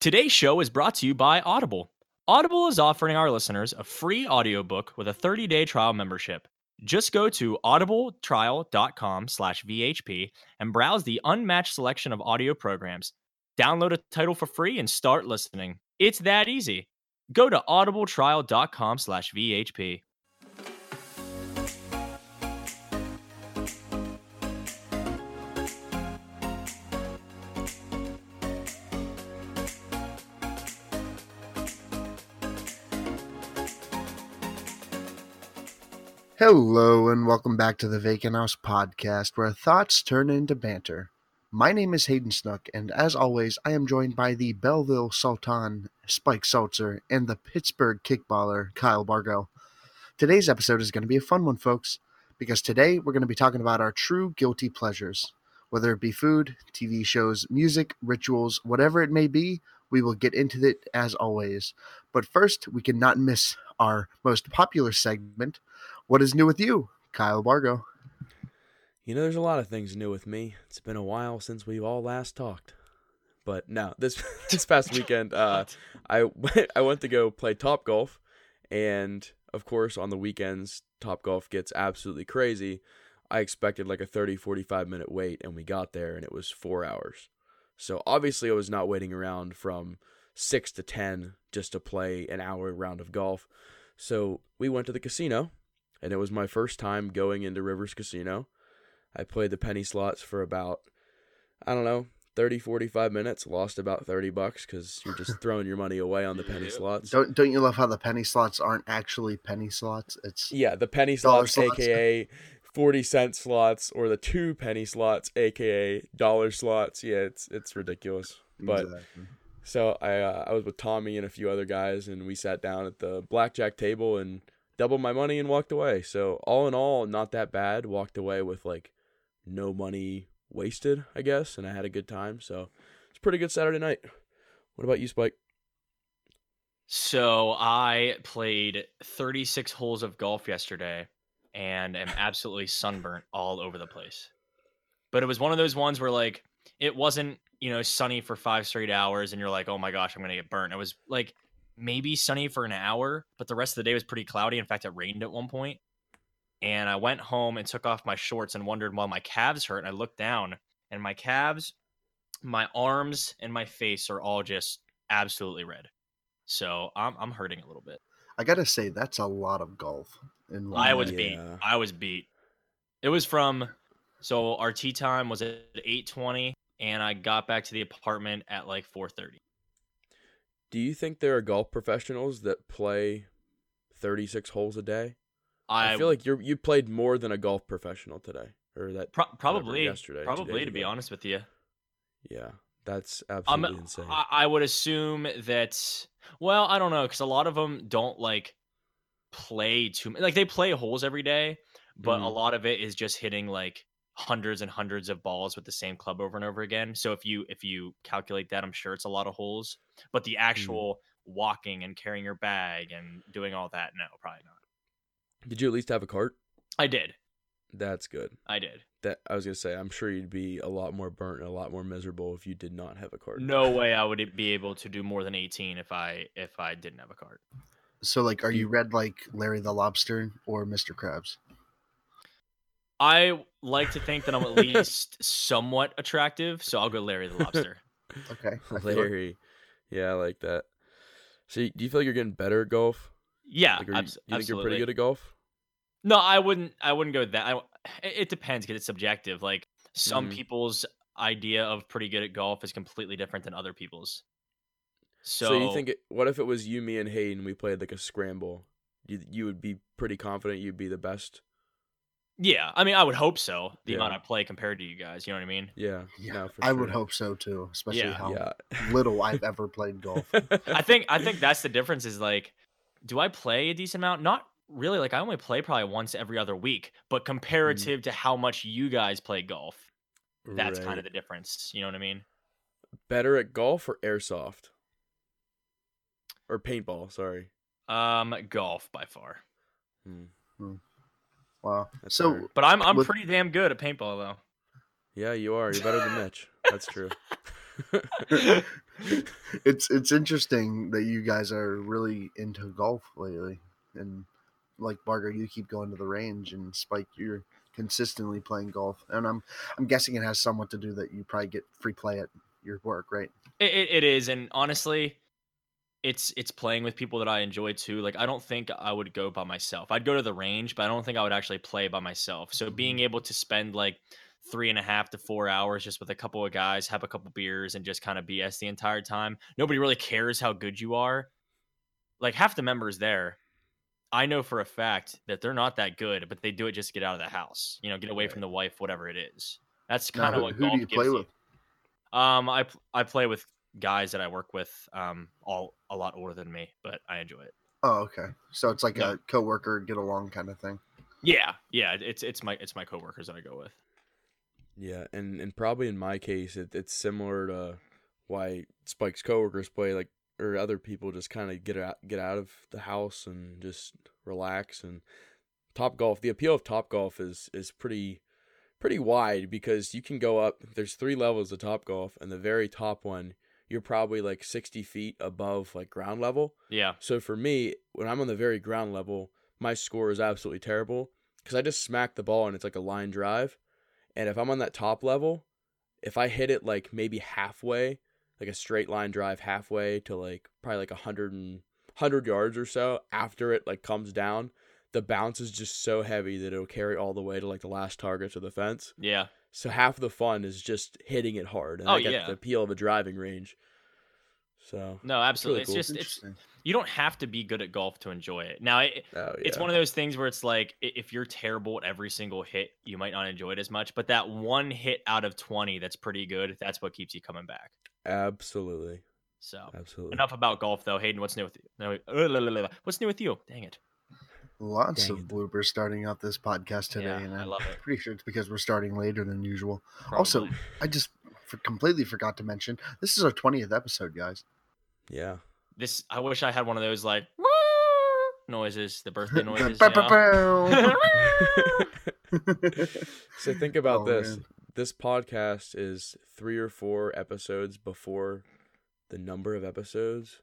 Today's show is brought to you by Audible. Audible is offering our listeners a free audiobook with a 30-day trial membership. Just go to audibletrial.com slash VHP and browse the unmatched selection of audio programs. Download a title for free and start listening. It's that easy. Go to audibletrial.com Hello, and welcome back to the Vacant House podcast, where thoughts turn into banter. My name is Hayden Snook, and as always, I am joined by the Belleville Sultan, Spike Seltzer, and the Pittsburgh kickballer, Kyle Bargo. Today's episode is going to be a fun one, folks, because today we're going to be talking about our true guilty pleasures. Whether it be food, TV shows, music, rituals, whatever it may be, we will get into it as always. But first, we cannot miss our most popular segment, What is New with You, Kyle Bargo? You know, there's a lot of things new with me. It's been a while since we've all last talked. But no, this this past weekend, uh, I went I went to go play Top Golf, and of course on the weekends Top Golf gets absolutely crazy. I expected like a 30 45 minute wait and we got there and it was 4 hours. So obviously I was not waiting around from 6 to 10 just to play an hour round of golf. So we went to the casino and it was my first time going into Rivers Casino. I played the penny slots for about I don't know, 30 45 minutes, lost about 30 bucks cuz you're just throwing your money away on the penny slots. Don't don't you love how the penny slots aren't actually penny slots? It's Yeah, the penny slots, slots. aka 40 cent slots or the two penny slots aka dollar slots. Yeah, it's it's ridiculous. But Exactly. so I uh, I was with Tommy and a few other guys and we sat down at the blackjack table and doubled my money and walked away. So all in all, not that bad. Walked away with like no money wasted, I guess, and I had a good time. So it's a pretty good Saturday night. What about you, Spike? So I played 36 holes of golf yesterday and am absolutely sunburnt all over the place. But it was one of those ones where like it wasn't, you know, sunny for 5 straight hours and you're like, "Oh my gosh, I'm going to get burnt." It was like maybe sunny for an hour, but the rest of the day was pretty cloudy. In fact, it rained at one point. And I went home and took off my shorts and wondered why my calves hurt. And I looked down and my calves, my arms, and my face are all just absolutely red. So I'm I'm hurting a little bit. I gotta say that's a lot of golf. In one I day. was beat. I was beat. It was from so our tee time was at eight twenty, and I got back to the apartment at like four thirty. Do you think there are golf professionals that play 36 holes a day? I, I, feel like you're you played more than a golf professional today, or that pro- probably yesterday, probably to be honest with you. Yeah, that's Um, absolutely insane. I, I would assume that. Well, I don't know because a lot of them don't like play too. Much. Like they play holes every day, but a Mhm. lot of it is just hitting like hundreds and hundreds of balls with the same club over and over again. So if you if you calculate that, I'm sure it's a lot of holes. But the mm-hmm. actual walking and carrying your bag and doing all that, no, probably not. Did you at least have a cart? I did. That's good. I did. That I was gonna say, I'm sure you'd be a lot more burnt and a lot more miserable if you did not have a cart. No way I would be able to do more than 18 if I if I didn't have a cart. So like, are you you- red like Larry the Lobster or Mr. Krabs? I like to think that I'm at least somewhat attractive, so I'll go Larry the Lobster. Okay, I feel it. Larry. Yeah, I like that. So, do you feel like you're getting better at golf? Yeah, Like, are you, abs- do you think you're pretty good at golf? No, I wouldn't. I wouldn't go that. I, it it depends because it's subjective. Like some Mhm. people's idea of pretty good at golf is completely different than other people's. So, So, you think it, what if it was you, me, and Hayden? We played like a scramble. You you would be pretty confident you'd be the best. Yeah, I mean, I would hope so. The amount I play compared to you guys, you know what I mean? Yeah. Yeah, no, for I would hope so too, especially Yeah. how Yeah. little I've ever played golf. I think I think that's the difference. Is like, do I play a decent amount? Not really. Like I only play probably once every other week, but comparative to how much you guys play golf, that's kind of the difference. You know what I mean? better at golf or airsoft or paintball. Sorry. Um, golf by far. Hmm. Wow. That's so hard. But I'm I'm With- pretty damn good at paintball though. Yeah, you are. You're better than Mitch. That's true. it's it's interesting that you guys are really into golf lately, and like Barger, you keep going to the range, and Spike, you're consistently playing golf, and I'm I'm guessing it has somewhat to do that you probably get free play at your work, right? It, it, it is, and honestly, it's it's playing with people that I enjoy too. Like I don't think I would go by myself. I'd go to the range, but I don't think I would actually play by myself. So being Mm-hmm. able to spend like three and a half to four hours just with a couple of guys, have a couple beers, and just kind of BS the entire time. Nobody really cares how good you are. Like half the members there, I know for a fact that they're not that good, but they do it just to get out of the house. You know, get away from the wife, whatever it is. That's Now, kind of who, what who golf do you play with? Um, I I play with guys that I work with, um, all a lot older than me, but I enjoy it. Oh, okay. So it's like Yeah. a coworker get along kind of thing. Yeah, yeah, it's it's my it's my coworkers that I go with. Yeah, and and probably in my case, it, it's similar to why Spike's coworkers play like or other people just kind of get out get out of the house and just relax and Top Golf. The appeal of Top Golf is is pretty pretty wide because you can go up. There's three levels of Top Golf, and the very top one you're probably like 60 feet above like ground level. Yeah, So for me, when I'm on the very ground level, my score is absolutely terrible because I just smack the ball and it's like a line drive. And if I'm on that top level, if I hit it like maybe halfway, like a straight line drive halfway to like probably like a hundred and hundred yards or so after it like comes down, the bounce is just so heavy that it'll carry all the way to like the last target to the fence. yeah, So half the fun is just hitting it hard, and Oh, I get yeah. the appeal of a driving range. So no, absolutely. cool. It's just it's you don't have to be good at golf to enjoy it. Now, it, oh, it's one of those things where it's like if you're terrible at every single hit, you might not enjoy it as much. But that one hit out of twenty that's pretty good, that's what keeps you coming back. absolutely, So absolutely. enough about golf, though. Hayden, what's new with you? No, uh, what's new with you? Dang it! Lots Dang of it. bloopers starting out this podcast today, Yeah, and I I'm love it. pretty sure it's because we're starting later than usual. Also, I just for, completely forgot to mention this is our 20th episode, guys. Yeah. this I wish I had one of those like noises, the birthday noises. You know? bow, bow. so think about Oh, this. man. This podcast is three or four episodes before the number of episodes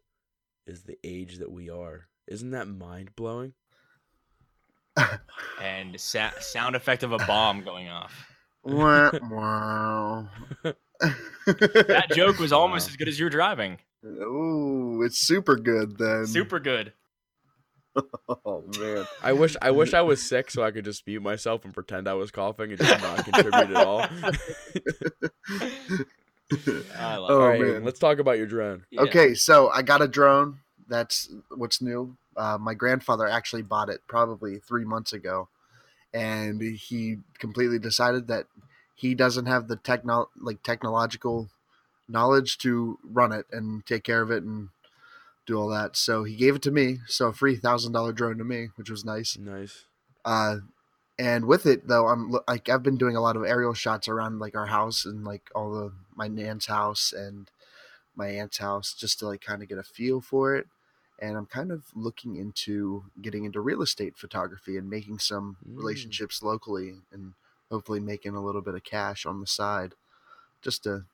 is the age that we are. Isn't that mind blowing? And sa- sound effect of a bomb going off. Wah, wah. That joke was almost Wow. as good as your driving. Oh, it's super good then. Super good. Oh man. I wish I wish I was sick so I could just mute myself and pretend I was coughing and just not contribute at all. I love Oh, all right, man. let's talk about your drone. Yeah. Okay, so I got a drone. That's what's new. Uh, my grandfather actually bought it probably three months ago, and he completely decided that he doesn't have the techno like technological knowledge to run it and take care of it and do all that. So he gave it to me. So a free thousand dollar drone to me, which was nice. Nice. Uh, and with it though, I'm like I've been doing a lot of aerial shots around like our house and like all the my nan's house and my aunt's house just to like kind of get a feel for it. And I'm kind of looking into getting into real estate photography and making some Mm. relationships locally and hopefully making a little bit of cash on the side just to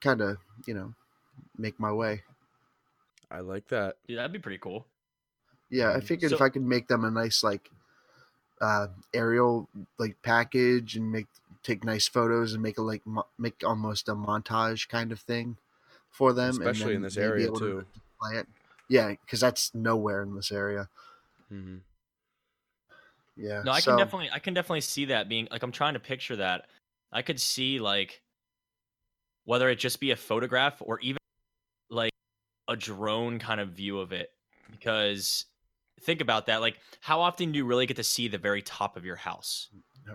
kind of, you know, make my way. I like that. Yeah, that'd be pretty cool. Yeah, I figured if I could make them a nice like uh aerial like package and make take nice photos and make a like mo- make almost a montage kind of thing for them, and Especially in this area able to too. Play it. Yeah, because that's nowhere in this area. Mm-hmm. Yeah. No, I so, can definitely I can definitely see that being like I'm trying to picture that. I could see like whether it just be a photograph or even like a drone kind of view of it because think about that like how often do you really get to see the very top of your house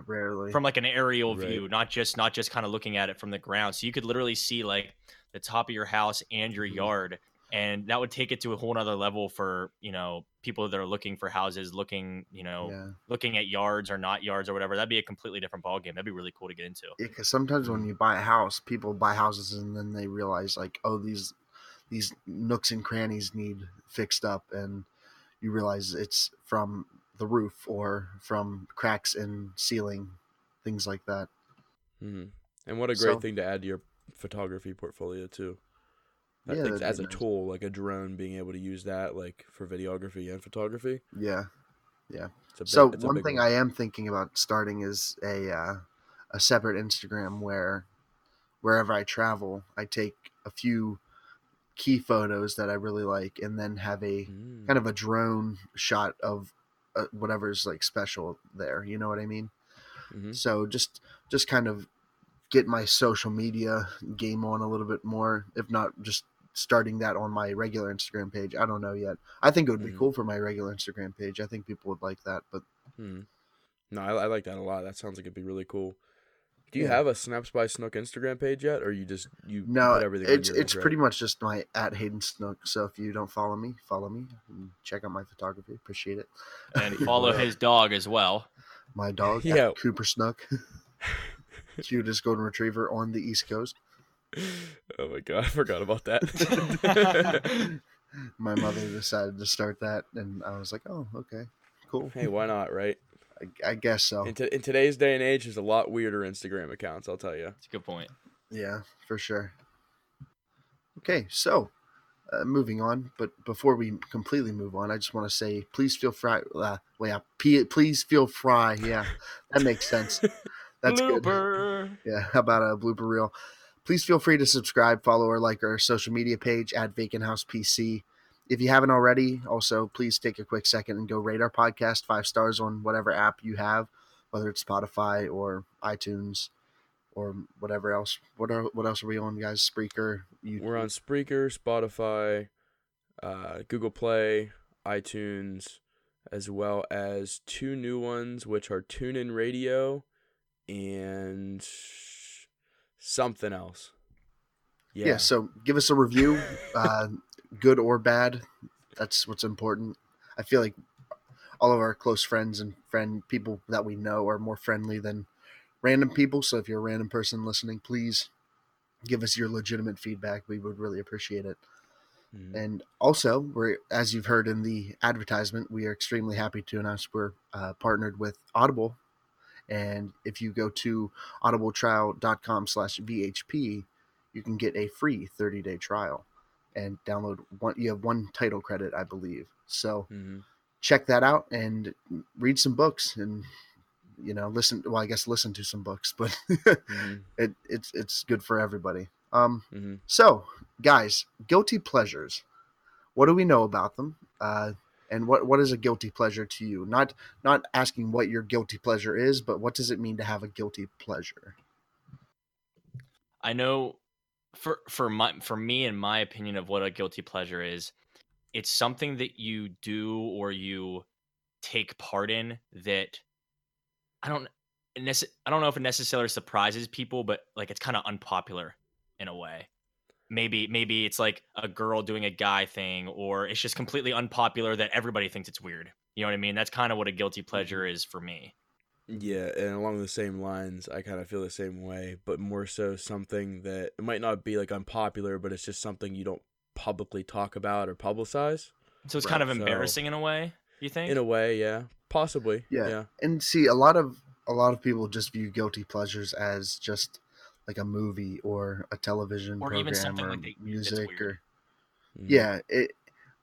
rarely. from like an aerial Right. view not just not just kind of looking at it from the ground so you could literally see like the top of your house and your Mhm. yard and that would take it to a whole nother level for you know people that are looking for houses looking you know yeah. looking at yards or not yards or whatever that'd be a completely different ball game that'd be really cool to get into Yeah, because sometimes when you buy a house, people buy houses and then they realize like, oh, these these nooks and crannies need fixed up, and you realize it's from the roof or from cracks in ceiling, things like that. hmm And what a great So- thing to add to your photography portfolio too. Yeah, like, as a nice. tool, like a drone, being able to use that like for videography and photography. Yeah. It's a big, So it's a one thing I am thinking about starting is a uh, a separate Instagram where wherever I travel, I take a few key photos that I really like, and then have a Mm. kind of a drone shot of uh, whatever's like special there. You know what I mean? Mhm. So just just kind of get my social media game on a little bit more, if not just starting that on my regular Instagram page. I don't know yet. I think it would be Mhm. cool for my regular Instagram page. I think people would like that, but Hmm. No, I, I like that a lot. That sounds like it'd be really cool. Do you Yeah. have a Snaps by Snook Instagram page yet, or you just you No, put everything? on it's yours, it's right? pretty much just my at Hayden Snook. So if you don't follow me, follow me and check out my photography. Appreciate it. and follow Yeah. his dog as well. My dog, Yeah. Cooper Snook, cutest golden retriever on the East Coast. Oh my god, I forgot about that. My mother decided to start that, and I was like, oh, okay, cool. hey, why not, right? I, I guess so. In, t- in today's day and age, there's a lot weirder Instagram accounts. I'll tell you. It's a good point. Yeah, for sure. Okay, so uh, moving on, but before we completely move on, I just want to say, please feel free. Uh, well, yeah, p- please feel free. Yeah, that makes sense. That's good. Yeah, how about a blooper reel? Please feel free to subscribe, follow, or like our social media page at Vacant House PC. If you haven't already, also please take a quick second and go rate our podcast five stars on whatever app you have, whether it's Spotify or iTunes or whatever else. What are what else are we on, guys? Spreaker. You, We're on Spreaker, Spotify, uh, Google Play, iTunes, as well as two new ones, which are TuneIn Radio and something else. yeah. So give us a review, uh, good or bad. That's what's important. I feel like all of our close friends and friend people that we know are more friendly than random people. So if you're a random person listening, please give us your legitimate feedback. We would really appreciate it. Mhm. And also, we're as you've heard in the advertisement, we are extremely happy to announce we're uh, partnered with Audible. And if you go to audibletrial.com slash VHP, you can get a free 30 day trial and download one. You have one title credit, I believe. So Mhm. check that out and read some books and, you know, listen. Well, I guess listen to some books, but Mhm. it, it's, it's good for everybody. Um, Mhm. so, guys, guilty pleasures. What do we know about them? Uh, and what what is a guilty pleasure to you? Not not asking what your guilty pleasure is, but what does it mean to have a guilty pleasure? I know for for my for me and my opinion of what a guilty pleasure is, it's something that you do or you take part in that I don't I don't know if it necessarily surprises people, but like it's kind of unpopular in a way. Maybe maybe it's like a girl doing a guy thing, or it's just completely unpopular that everybody thinks it's weird. You know what I mean? That's kind of what a guilty pleasure mm-hmm. is for me. Yeah, and along the same lines, I kind of feel the same way, but more so something that it might not be like unpopular, but it's just something you don't publicly talk about or publicize. So it's Right, kind of so- embarrassing in a way. You think? In a way, yeah, possibly. Yeah. Yeah. And see, a lot of a lot of people just view guilty pleasures as just like a movie or a television Or even program something or like that- that's music or Mhm. yeah. It,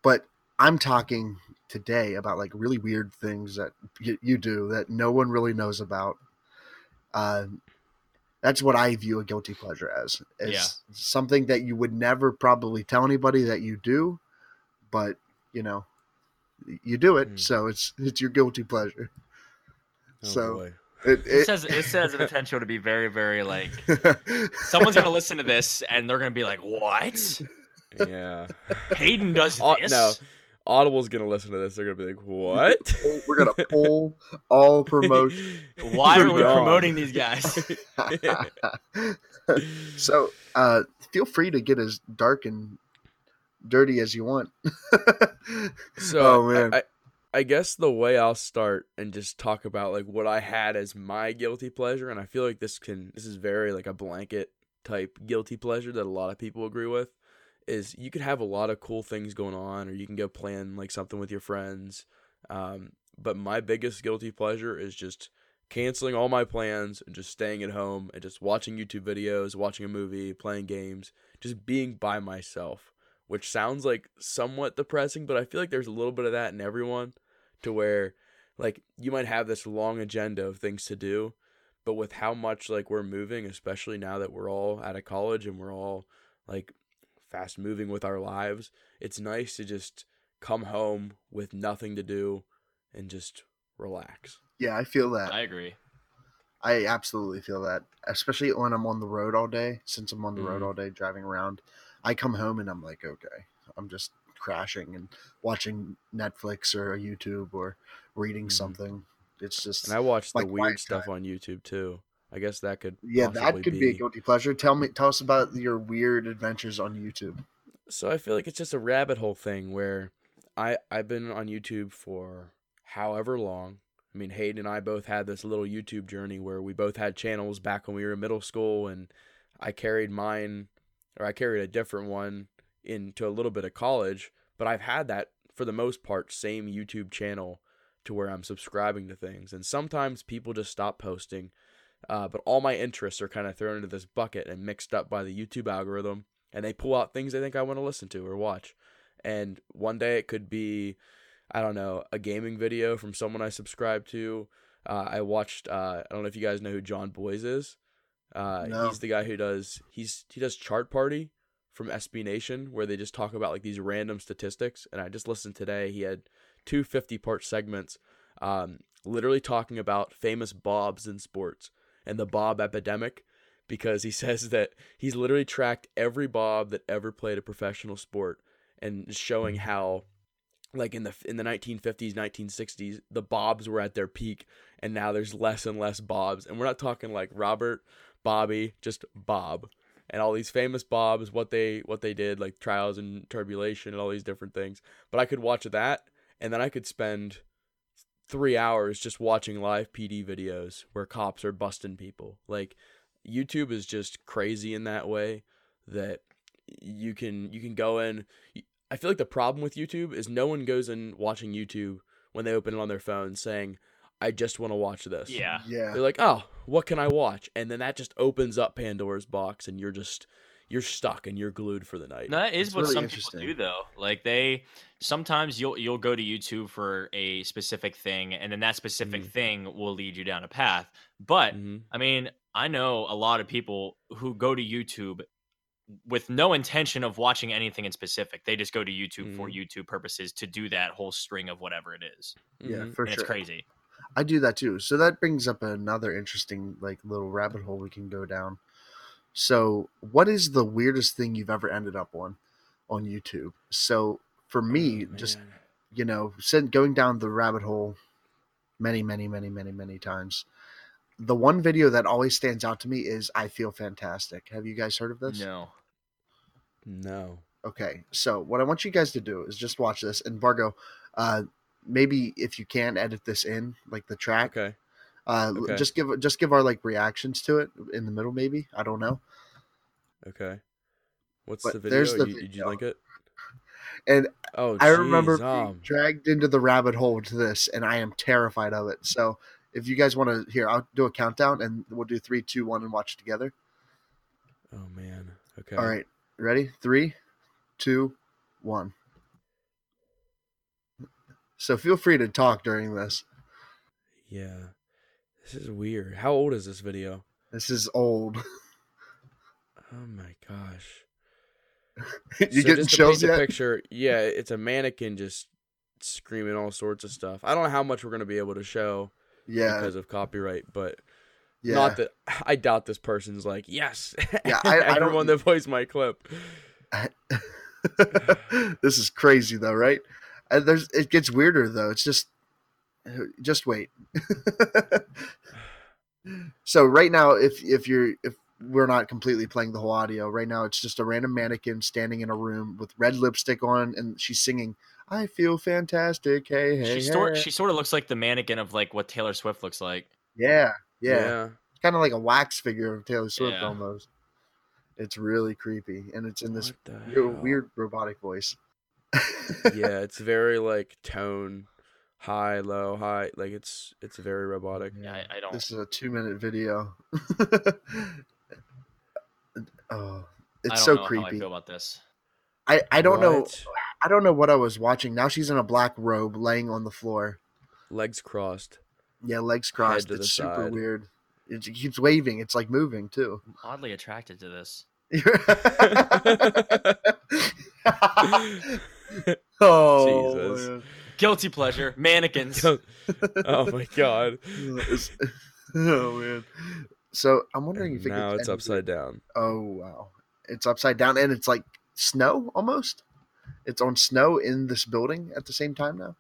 but I'm talking today about like really weird things that you, you do that no one really knows about. Uh, that's what I view a guilty pleasure as. Is Yeah. something that you would never probably tell anybody that you do, but you know, you do it, Hmm. so it's it's your guilty pleasure. Oh, so boy. It, This it, says this has the potential to be very very like someone's gonna listen to this and they're gonna be like, "What? yeah. Hayden does Au- this?" no, Audible's gonna listen to this. They're gonna be like, "What?" We're gonna pull all promotion. Why are we promoting these guys? so uh, feel free to get as dark and dirty as you want. So Oh, man. I, I guess the way I'll start and just talk about like what I had as my guilty pleasure, and I feel like this can this is very like a blanket type guilty pleasure that a lot of people agree with, is you could have a lot of cool things going on, or you can go plan like something with your friends. Um, but my biggest guilty pleasure is just canceling all my plans and just staying at home and just watching YouTube videos, watching a movie, playing games, just being by myself. which sounds like somewhat depressing, but I feel like there's a little bit of that in everyone to where like you might have this long agenda of things to do, but with how much like we're moving, especially now that we're all out of college and we're all like fast moving with our lives, it's nice to just come home with nothing to do and just relax. Yeah, I feel that. I agree. I absolutely feel that, especially when I'm on the road all day. Since I'm on the road Mhm. all day driving around, I come home and I'm like, okay, I'm just crashing and watching Netflix or YouTube or reading Mhm. something. It's just And I watch the weird stuff on YouTube too. I guess that could yeah, that could be. a guilty pleasure. Tell me, tell us about your weird adventures on YouTube. So I feel like it's just a rabbit hole thing where I I've been on YouTube for however long. I mean, Hayden and I both had this little YouTube journey where we both had channels back when we were in middle school, and I carried mine, or I carried a different one into a little bit of college. But I've had that for the most part same YouTube channel to where I'm subscribing to things, and sometimes people just stop posting. Uh, but all my interests are kind of thrown into this bucket and mixed up by the YouTube algorithm and they pull out things they think I want to listen to or watch. And one day it could be, I don't know, a gaming video from someone I subscribe to. Uh, I watched. Uh, I don't know if you guys know who Jon Bois is. Uh, No. He's the guy who does. He's he does Chart Party from SB Nation, where they just talk about like these random statistics. And I just listened today. He had two 50 part segments, um, literally talking about famous bobs in sports and the bob epidemic because he says that he's literally tracked every bob that ever played a professional sport and showing how like in the in the 1950s 1960s the bobs were at their peak and now there's less and less bobs and we're not talking like Robert Bobby just Bob and all these famous bobs what they what they did like trials and tribulation and all these different things. But I could watch that and then I could spend 3 hours just watching live PD videos where cops are busting people. Like YouTube is just crazy in that way that you can you can go in. I feel like the problem with YouTube is no one goes in watching YouTube when they open it on their phone saying I just want to watch this. Yeah. Yeah, They're like, "Oh, what can I watch?" And then that just opens up Pandora's box and you're just you're stuck and you're glued for the night. No, that is It's what really some people do though. Like they sometimes you'll you'll go to YouTube for a specific thing, and then that specific Mhm. thing will lead you down a path. But Mhm. I mean, I know a lot of people who go to YouTube with no intention of watching anything in specific. They just go to YouTube for Mhm. YouTube purposes to do that whole string of whatever it is. yeah, Mhm. for and sure. it's crazy. I do that too. So that brings up another interesting like little rabbit hole we can go down. So, what is the weirdest thing you've ever ended up on on YouTube? So, for me, Oh, just you know, sitting going down the rabbit hole many, many, many, many, many times. The one video that always stands out to me is "I Feel Fantastic." Have you guys heard of this? No. no. Okay, so what I want you guys to do is just watch this, and Vargo, uh, maybe if you can edit this in, like the track, Okay. uh, Okay. just give just give our like reactions to it in the middle, maybe. I don't know. Okay. What's But the video? there's the you, Did you link it? And Oh, I remember jeez, being um, dragged into the rabbit hole to this, and I am terrified of it. So if you guys want to hear, I'll do a countdown, and we'll do three, two, one, and watch together. Oh man. Okay. All right, ready? Three, two, one. So feel free to talk during this. Yeah. This is weird. How old is this video? This is old. Oh my gosh. you So getting chills yet? picture, yeah, it's a mannequin just screaming all sorts of stuff. I don't know how much we're gonna be able to show Yeah, because of copyright, but yeah. not that I doubt this person's like, yes, Yeah, I- I don't- everyone that plays my clip. this is crazy though, right? And there's it gets weirder though. It's just just wait. so right now if if you're if we're not completely playing the whole audio, right now it's just a random mannequin standing in a room with red lipstick on and she's singing I feel fantastic. Hey, hey. she sort hey." she sort of looks like the mannequin of like what Taylor Swift looks like. yeah, yeah. yeah. Kind of like a wax figure of Taylor Swift Yeah. almost. It's really creepy and it's in this weird, weird robotic voice. Yeah, it's very like tone, high, low, high. Like it's it's very robotic. Yeah, I, I don't. This is a two minute video. oh, I it's don't so know how I creepy. feel about this. I I don't know What? I don't know what I was watching. Now she's in a black robe, laying on the floor. Legs crossed. Yeah, legs crossed. to It's super side. weird. It keeps waving. It's like moving too. I'm oddly attracted to this. oh, Jesus. man. Guilty pleasure. Mannequins. oh my god. oh man. So I'm wondering if it now it's any upside down. Oh wow. It's upside down and it's like snow almost. It's on snow in this building at the same time now.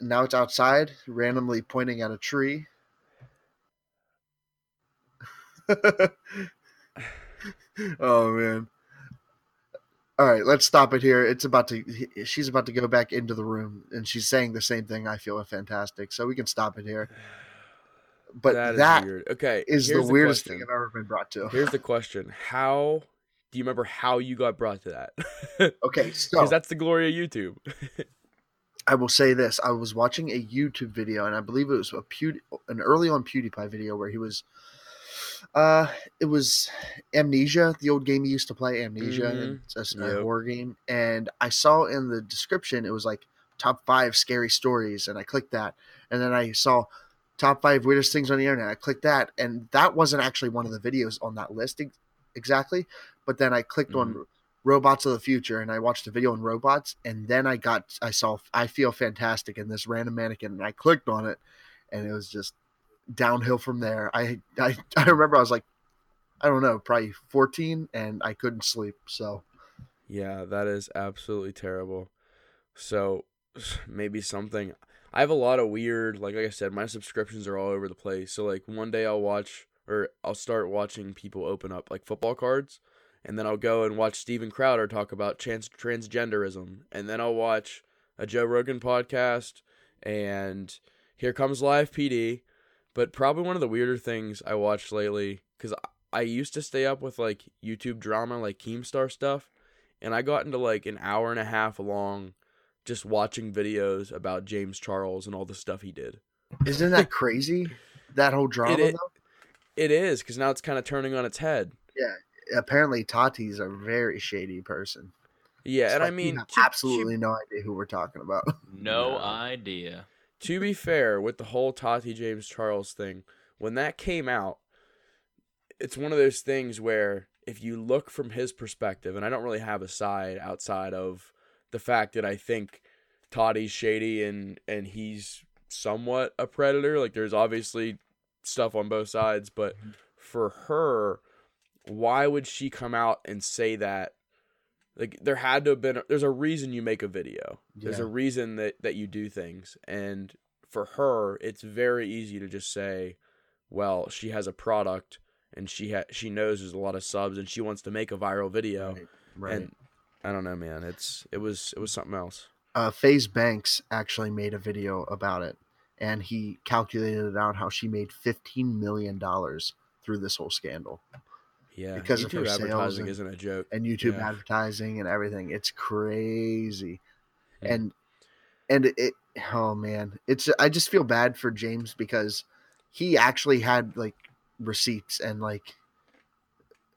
And now it's outside, randomly pointing at a tree. oh man. All right, let's stop it here. It's about to she's about to go back into the room and she's saying the same thing I feel fantastic. So we can stop it here. But that that is weird. Okay, is here's the weirdest question. thing I've ever been brought to. Here's the question: How do you remember how you got brought to that? Okay, so Because that's the glory of YouTube. I will say this: I was watching a YouTube video, and I believe it was a Pew- an early on PewDiePie video where he was, uh, it was Amnesia, the old game you used to play, Amnesia, and it's a Yep. horror game. And I saw in the description it was like top five scary stories, and I clicked that, and then I saw top five weirdest things on the internet. I clicked that, and that wasn't actually one of the videos on that list ex- exactly. But then I clicked on robots of the future and i watched a video on robots and then i got i saw i feel fantastic in this random mannequin and i clicked on it and it was just downhill from there i i, I remember i was like i don't know probably 14 and i couldn't sleep so Yeah, that is absolutely terrible. So maybe something. I have a lot of weird, like like I said, my subscriptions are all over the place. So like one day I'll watch or I'll start watching people open up like football cards, and then I'll go and watch Steven Crowder talk about trans- transgenderism, and then I'll watch a Joe Rogan podcast, and here comes Live PD. But probably one of the weirder things I watched lately, because I used to stay up with like YouTube drama, like Keemstar stuff, and I got into like an hour and a half long just watching videos about James Charles and all the stuff he did. isn't that crazy that whole drama It- though It is because now it's kind of turning on its head. Yeah. Apparently tati's a very shady person Yeah, It's and I like you mean, have to- to- absolutely no idea who we're talking about No No. idea. To be fair with the whole Tati James Charles thing, when that came out, it's one of those things where if you look from his perspective, and I don't really have a side outside of the fact that I think Tati's shady and and he's somewhat a predator. Like there's obviously stuff on both sides, but mm-hmm. for her, why would she come out and say that? Like there had to have been there's a reason you make a video. There's a reason that that you do things and for her it's very easy to just say, well, she has a product and she ha- she knows there's a lot of subs and she wants to make a viral video right, right. and I don't know, man. It's it was it was something else. uh, FaZe Banks actually made a video about it, and he calculated it out how she made fifteen million dollars through this whole scandal Yeah, Because of YouTube her sales advertising and- isn't a joke. and YouTube Yeah. advertising and everything. It's crazy, Yeah. and and it. Oh man, it's. I just feel bad for James because he actually had like receipts and like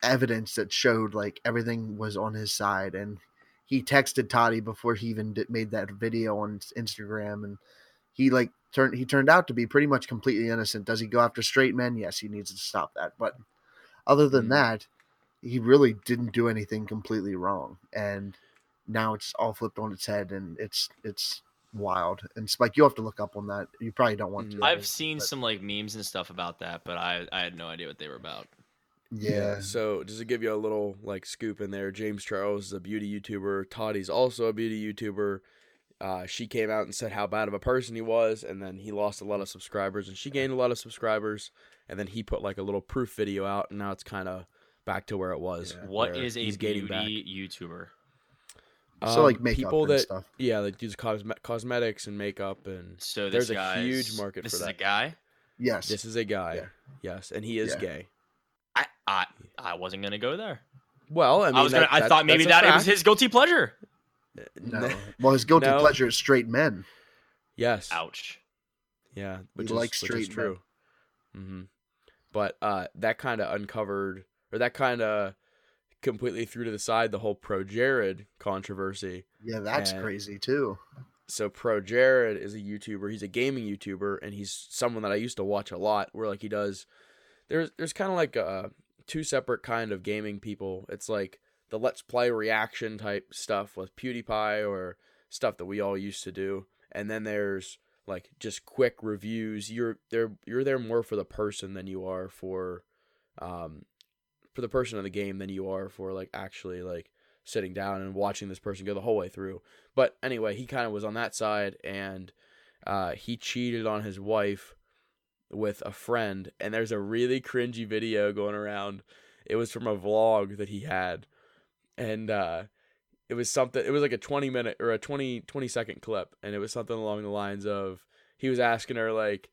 evidence that showed like everything was on his side and he texted Tati before he even did, made that video on Instagram and he like turned he turned out to be pretty much completely innocent. Does he go after straight men? Yes, he needs to stop that. But other than Mhm. that, he really didn't do anything completely wrong. And now it's all flipped on its head and it's it's wild. And Spike, you have to look up on that. You probably don't want to. Mhm. I've seen but- some like memes and stuff about that, but I I had no idea what they were about. Yeah. So just to give you a little like scoop in there, James Charles is a beauty YouTuber. Tati's also a beauty YouTuber. Uh, she came out and said how bad of a person he was, and then he lost a lot of subscribers, and she gained a lot of subscribers, and then he put like a little proof video out, and now it's kind of back to where it was. Yeah. What where is a he's beauty back. YouTuber? so like Um, makeup people and that stuff. yeah, like use cosme- cosmetics and makeup, and So this There's a huge market This for is a guy. Yes. this is a guy, Yeah. yes, and he is Yeah. gay. I I I wasn't gonna go there. Well, I I, was gonna. that- I that- thought maybe that's a that it was his guilty pleasure. no. Well, his guilty No. pleasure is straight men. Yes. Ouch. Yeah, which He is likes which is straight men. true. But uh, that kind of uncovered, or that kind of completely threw to the side the whole ProJared controversy. Yeah, that's And- crazy too. So ProJared is a YouTuber. He's a gaming YouTuber, and he's someone that I used to watch a lot. Where like he does, there's there's kind of like uh two separate kind of gaming people. It's like the let's play reaction type stuff with PewDiePie or stuff that we all used to do, and then there's like just quick reviews. You're there you're there more for the person than you are for, um, for the person of the game than you are for like actually like sitting down and watching this person go the whole way through. But anyway, he kind of was on that side, and uh, he cheated on his wife with a friend. And there's a really cringy video going around. It was from a vlog that he had, and uh, it was something. It was like a 20 minute or a 20 20 second clip, and it was something along the lines of he was asking her like,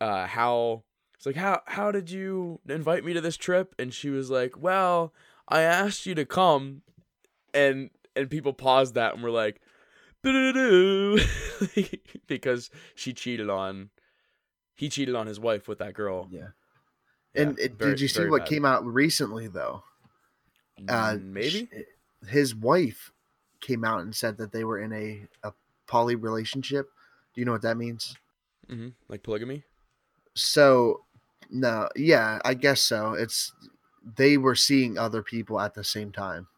uh, how. It's like how how did you invite me to this trip? And she was like, "Well, I asked you to come and and people paused that and were like because she cheated on he cheated on his wife with that girl Yeah. Yeah, And it, very- did you see what bad. came out recently though? Uh, Mm, maybe sh- his wife came out and said that they were in a, a poly relationship. Do you know what that means? hmm like polygamy So, no, yeah, I guess so. It's they were seeing other people at the same time.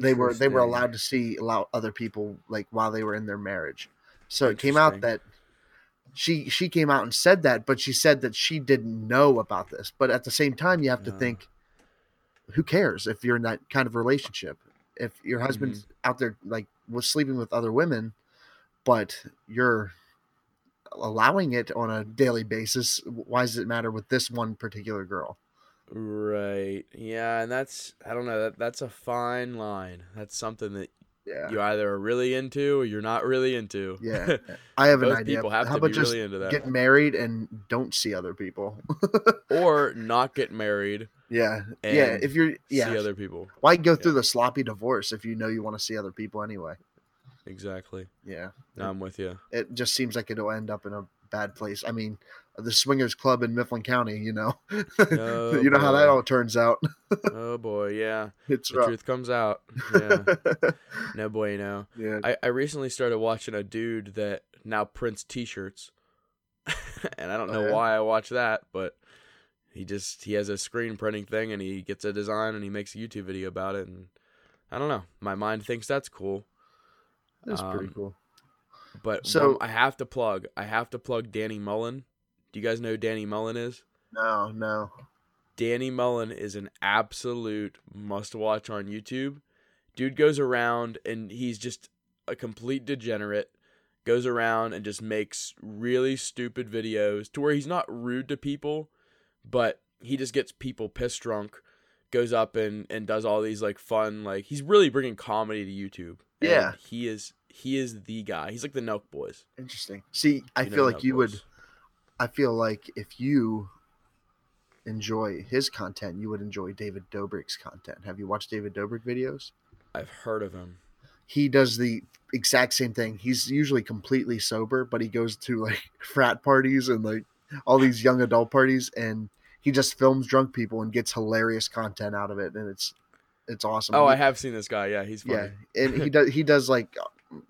They were they were allowed to see allow other people like while they were in their marriage. So it came out that she she came out and said that, but she said that she didn't know about this. But at the same time, you have to Ah. think, who cares if you're in that kind of relationship? If your husband's Mm-hmm. out there like was sleeping with other women, but you're allowing it on a daily basis, why does it matter with this one particular girl? right yeah and that's i don't know that that's a fine line that's something that Yeah, you either are really into or you're not really into yeah. I have an idea. people have How to be about just really into that get married and don't see other people? or not get married Yeah, yeah. If you're, yeah, see other people why go through the sloppy divorce if you know you want to see other people anyway? exactly Yeah, no, i'm with you it just seems like it'll end up in a bad place. I mean, the Swingers Club in Mifflin County, you know, Oh, you know how that all turns out. oh boy yeah it's the rough. truth comes out yeah no boy, bueno yeah, I, I recently started watching a dude that now prints t-shirts and i don't Oh, know yeah? why i watch that but he just he has a screen printing thing and he gets a design and he makes a youtube video about it and i don't know my mind thinks that's cool that's pretty um, cool. but So- so i have to plug i have to plug danny mullen do you guys know who danny mullen is No, no. Danny Mullen is an absolute must watch on YouTube. Dude goes around and he's just a complete degenerate. Goes around and just makes really stupid videos to where he's not rude to people, but he just gets people pissed drunk. Goes up and, and does all these like fun like he's really bringing comedy to YouTube. Yeah. he is he is the guy. He's like the Nelk Boys. Interesting. See, I You feel like Nelk you would. I feel like if you enjoy his content, you would enjoy David Dobrik's content. Have you watched David Dobrik videos? I've heard of him. he does the exact same thing. He's usually completely sober, but he goes to like frat parties and like all these young adult parties and he just films drunk people and gets hilarious content out of it and it's it's awesome. Oh, He- I have seen this guy. Yeah, he's funny. yeah, and he does he does like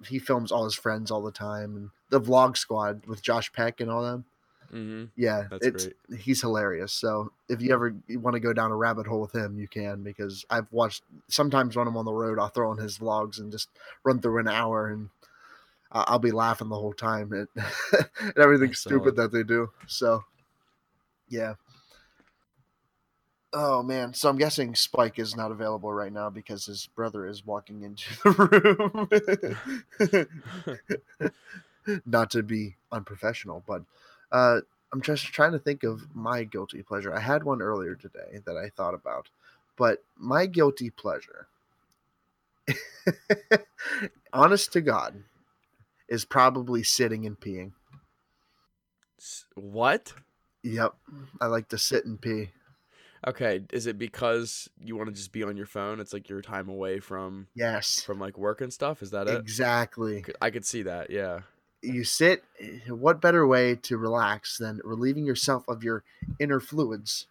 he films all his friends all the time and the vlog squad with Josh Peck and all them. hmm Yeah, That's it's he's hilarious. So if you ever want to go down a rabbit hole with him, you can because I've watched sometimes when I'm on the road, I'll throw on his vlogs and just run through an hour and I'll be laughing the whole time at, at everything That's stupid solid. that they do. So yeah. Oh man, so I'm guessing Spike is not available right now because his brother is walking into the room. not to be unprofessional, but uh, I'm just trying to think of my guilty pleasure. I had one earlier today that I thought about, but my guilty pleasure, honest to God, is probably sitting and peeing. What? Yep, I like to sit and pee. Okay, is it because you want to just be on your phone? It's like your time away from Yes, from like work and stuff. Is that it? exactly. I could see that. Yeah. You sit. What better way to relax than relieving yourself of your inner fluids,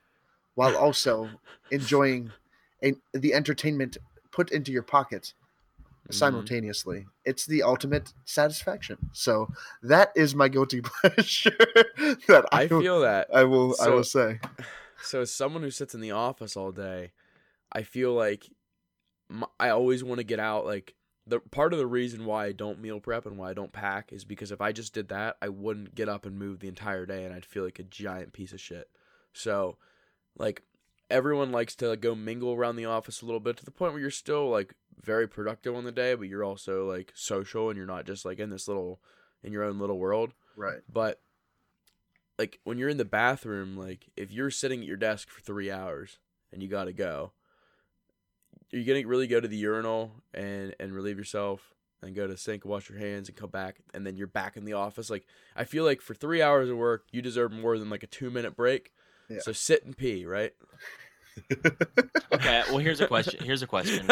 while also enjoying and the entertainment put into your pocket Mhm. simultaneously. It's the ultimate satisfaction. So that is my guilty pleasure. that I, I feel that. I will I will say. So as someone who sits in the office all day, I feel like I always want to get out. Like the part of the reason why I don't meal prep and why I don't pack is because if I just did that, I wouldn't get up and move the entire day, and I'd feel like a giant piece of shit. So, like everyone likes to go mingle around the office a little bit to the point where you're still like very productive on the day, but you're also like social and you're not just like in this little in your own little world. Right. But like when you're in the bathroom, like if you're sitting at your desk for three hours and you gotta go, are you gonna really go to the urinal and and relieve yourself and go to the sink, wash your hands, and come back, and then you're back in the office? Like I feel like for three hours of work, you deserve more than like a two minute break. Yeah. So sit and pee, right? Okay, well here's a question. Here's a question.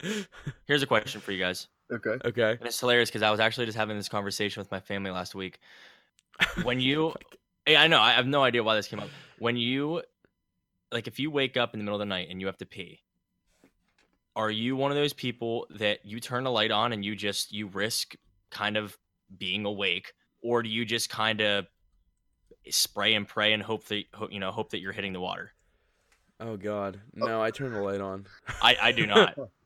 Here's a question for you guys. Okay. okay. And it's hilarious because I was actually just having this conversation with my family last week. When you, eh, I know, I have no idea why this came up. When you, like, if you wake up in the middle of the night and you have to pee, are you one of those people that you turn the light on and you just you risk kind of being awake, or do you just kind of spray and pray and hope that you know hope that you're hitting the water? Oh God, oh. no! I turn the light on. I I do not.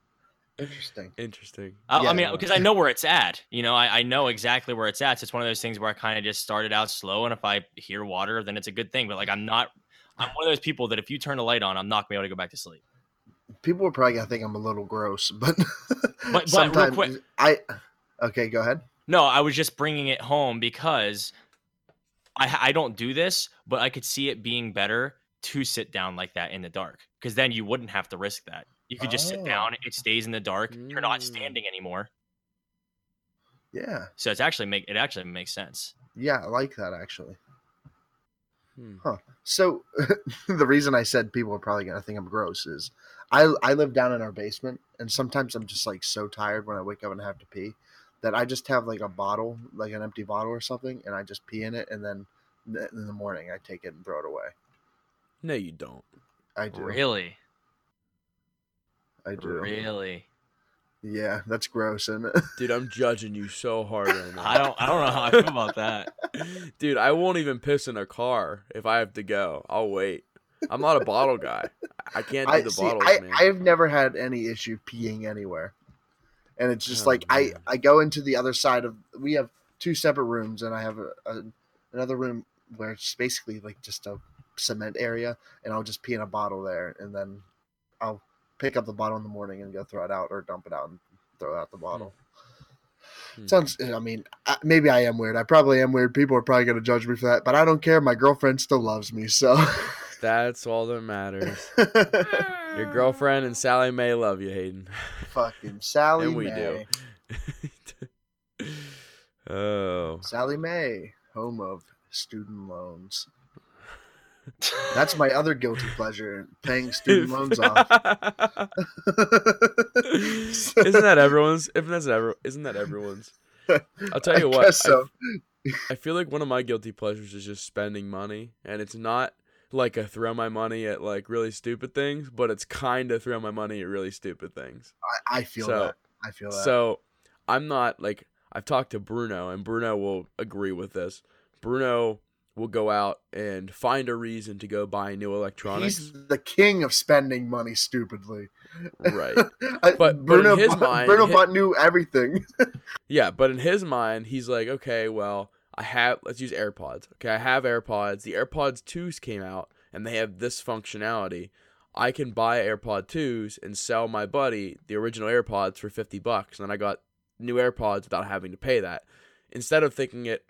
Interesting. Interesting. I, I mean, because I know where it's at. You know, I, I know exactly where it's at. So it's one of those things where I kind of just started out slow, and if I hear water, then it's a good thing. But like, I'm not. I'm one of those people that if you turn the light on, I'm not gonna be able to go back to sleep. People are probably gonna think I'm a little gross, but but real sometimes quick- I. Okay, go ahead. No, I was just bringing it home because I I don't do this, but I could see it being better to sit down like that in the dark because then you wouldn't have to risk that. You could just sit Oh. down. It stays in the dark. You're not Mm. standing anymore. Yeah, So it's actually make it actually makes sense. yeah, I like that actually. Hmm. So the reason I said people are probably gonna think I'm gross is I I live down in our basement and sometimes I'm just like so tired when I wake up and have to pee that I just have like a bottle, like an empty bottle or something, and I just pee in it and then in the morning I take it and throw it away. No, you don't. I do. Really, I do. really. Yeah, that's gross, isn't it? Dude, I'm judging you so hard right now. I don't I don't know how I feel about that. Dude, I won't even piss in a car if I have to go. I'll wait. I'm not a bottle guy. I can't do I the see. bottles, I man. I've never had any issue peeing anywhere, and it's just Oh, like I. I go into the other side of. We have two separate rooms, and I have a, a another room where it's basically like just a cement area, and I'll just pee in a bottle there, and then I'll pick up the bottle in the morning and go throw it out or dump it out and throw out the bottle. Hmm. Sounds. I mean, maybe I am weird. I probably am weird. People are probably going to judge me for that, but I don't care. My girlfriend still loves me, so. That's all that matters. Your girlfriend and Sallie Mae love you, Hayden. Fucking Sallie And we Mae. do. oh. Sallie Mae, home of student loans. That's my other guilty pleasure, paying student loans off. isn't that everyone's? If that's ever, isn't that everyone's? I'll tell you I what. guess I- so. I feel like one of my guilty pleasures is just spending money, and it's not like a throw my money at like really stupid things, but it's kind of throw my money at really stupid things. I, I feel So- that. I feel that. So I'm not like I've talked to Bruno, and Bruno will agree with this. Bruno will go out and find a reason to go buy new electronics. He's the king of spending money stupidly. right. I- But- but in Bruno, his bought, mind, Bruno hi- bought new everything. Yeah, but in his mind, he's like, okay, well, I have let's use AirPods. Okay, I have AirPods. The AirPods 2s came out and they have this functionality. I can buy AirPod 2s and sell my buddy the original AirPods for 50 bucks and then I got new AirPods without having to pay that. Instead of thinking it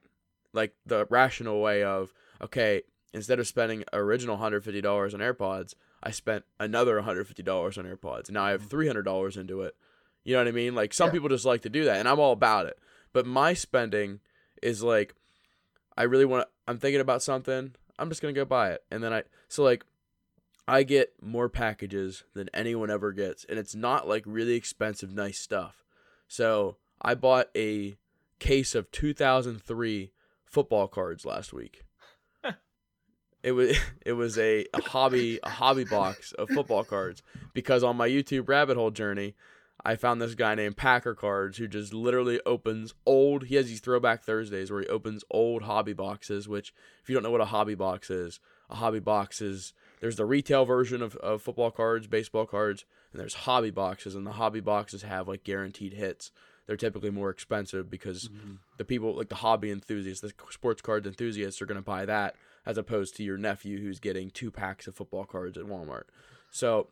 like the rational way of, okay, instead of spending original $150 on AirPods, I spent another $150 on AirPods. Now I have mm-hmm. $300 into it. You know what I mean? Like some Yeah. people just like to do that, and I'm all about it. But my spending is like, I really want to. I'm thinking about something. I'm just gonna go buy it, and then I. So like, I get more packages than anyone ever gets, and it's not like really expensive, nice stuff. So I bought a case of 2003 football cards last week. it was it was a, a hobby a hobby box of football cards because on my YouTube rabbit hole journey, I found this guy named Packer Cards who just literally opens old. He has these throwback Thursdays where he opens old hobby boxes. Which, if you don't know what a hobby box is, a hobby box is there's the retail version of, of football cards, baseball cards, and there's hobby boxes, and the hobby boxes have like guaranteed hits. They're typically more expensive because Mm-hmm. the people like the hobby enthusiasts, the sports cards enthusiasts are going to buy that as opposed to your nephew who's getting two packs of football cards at Walmart. So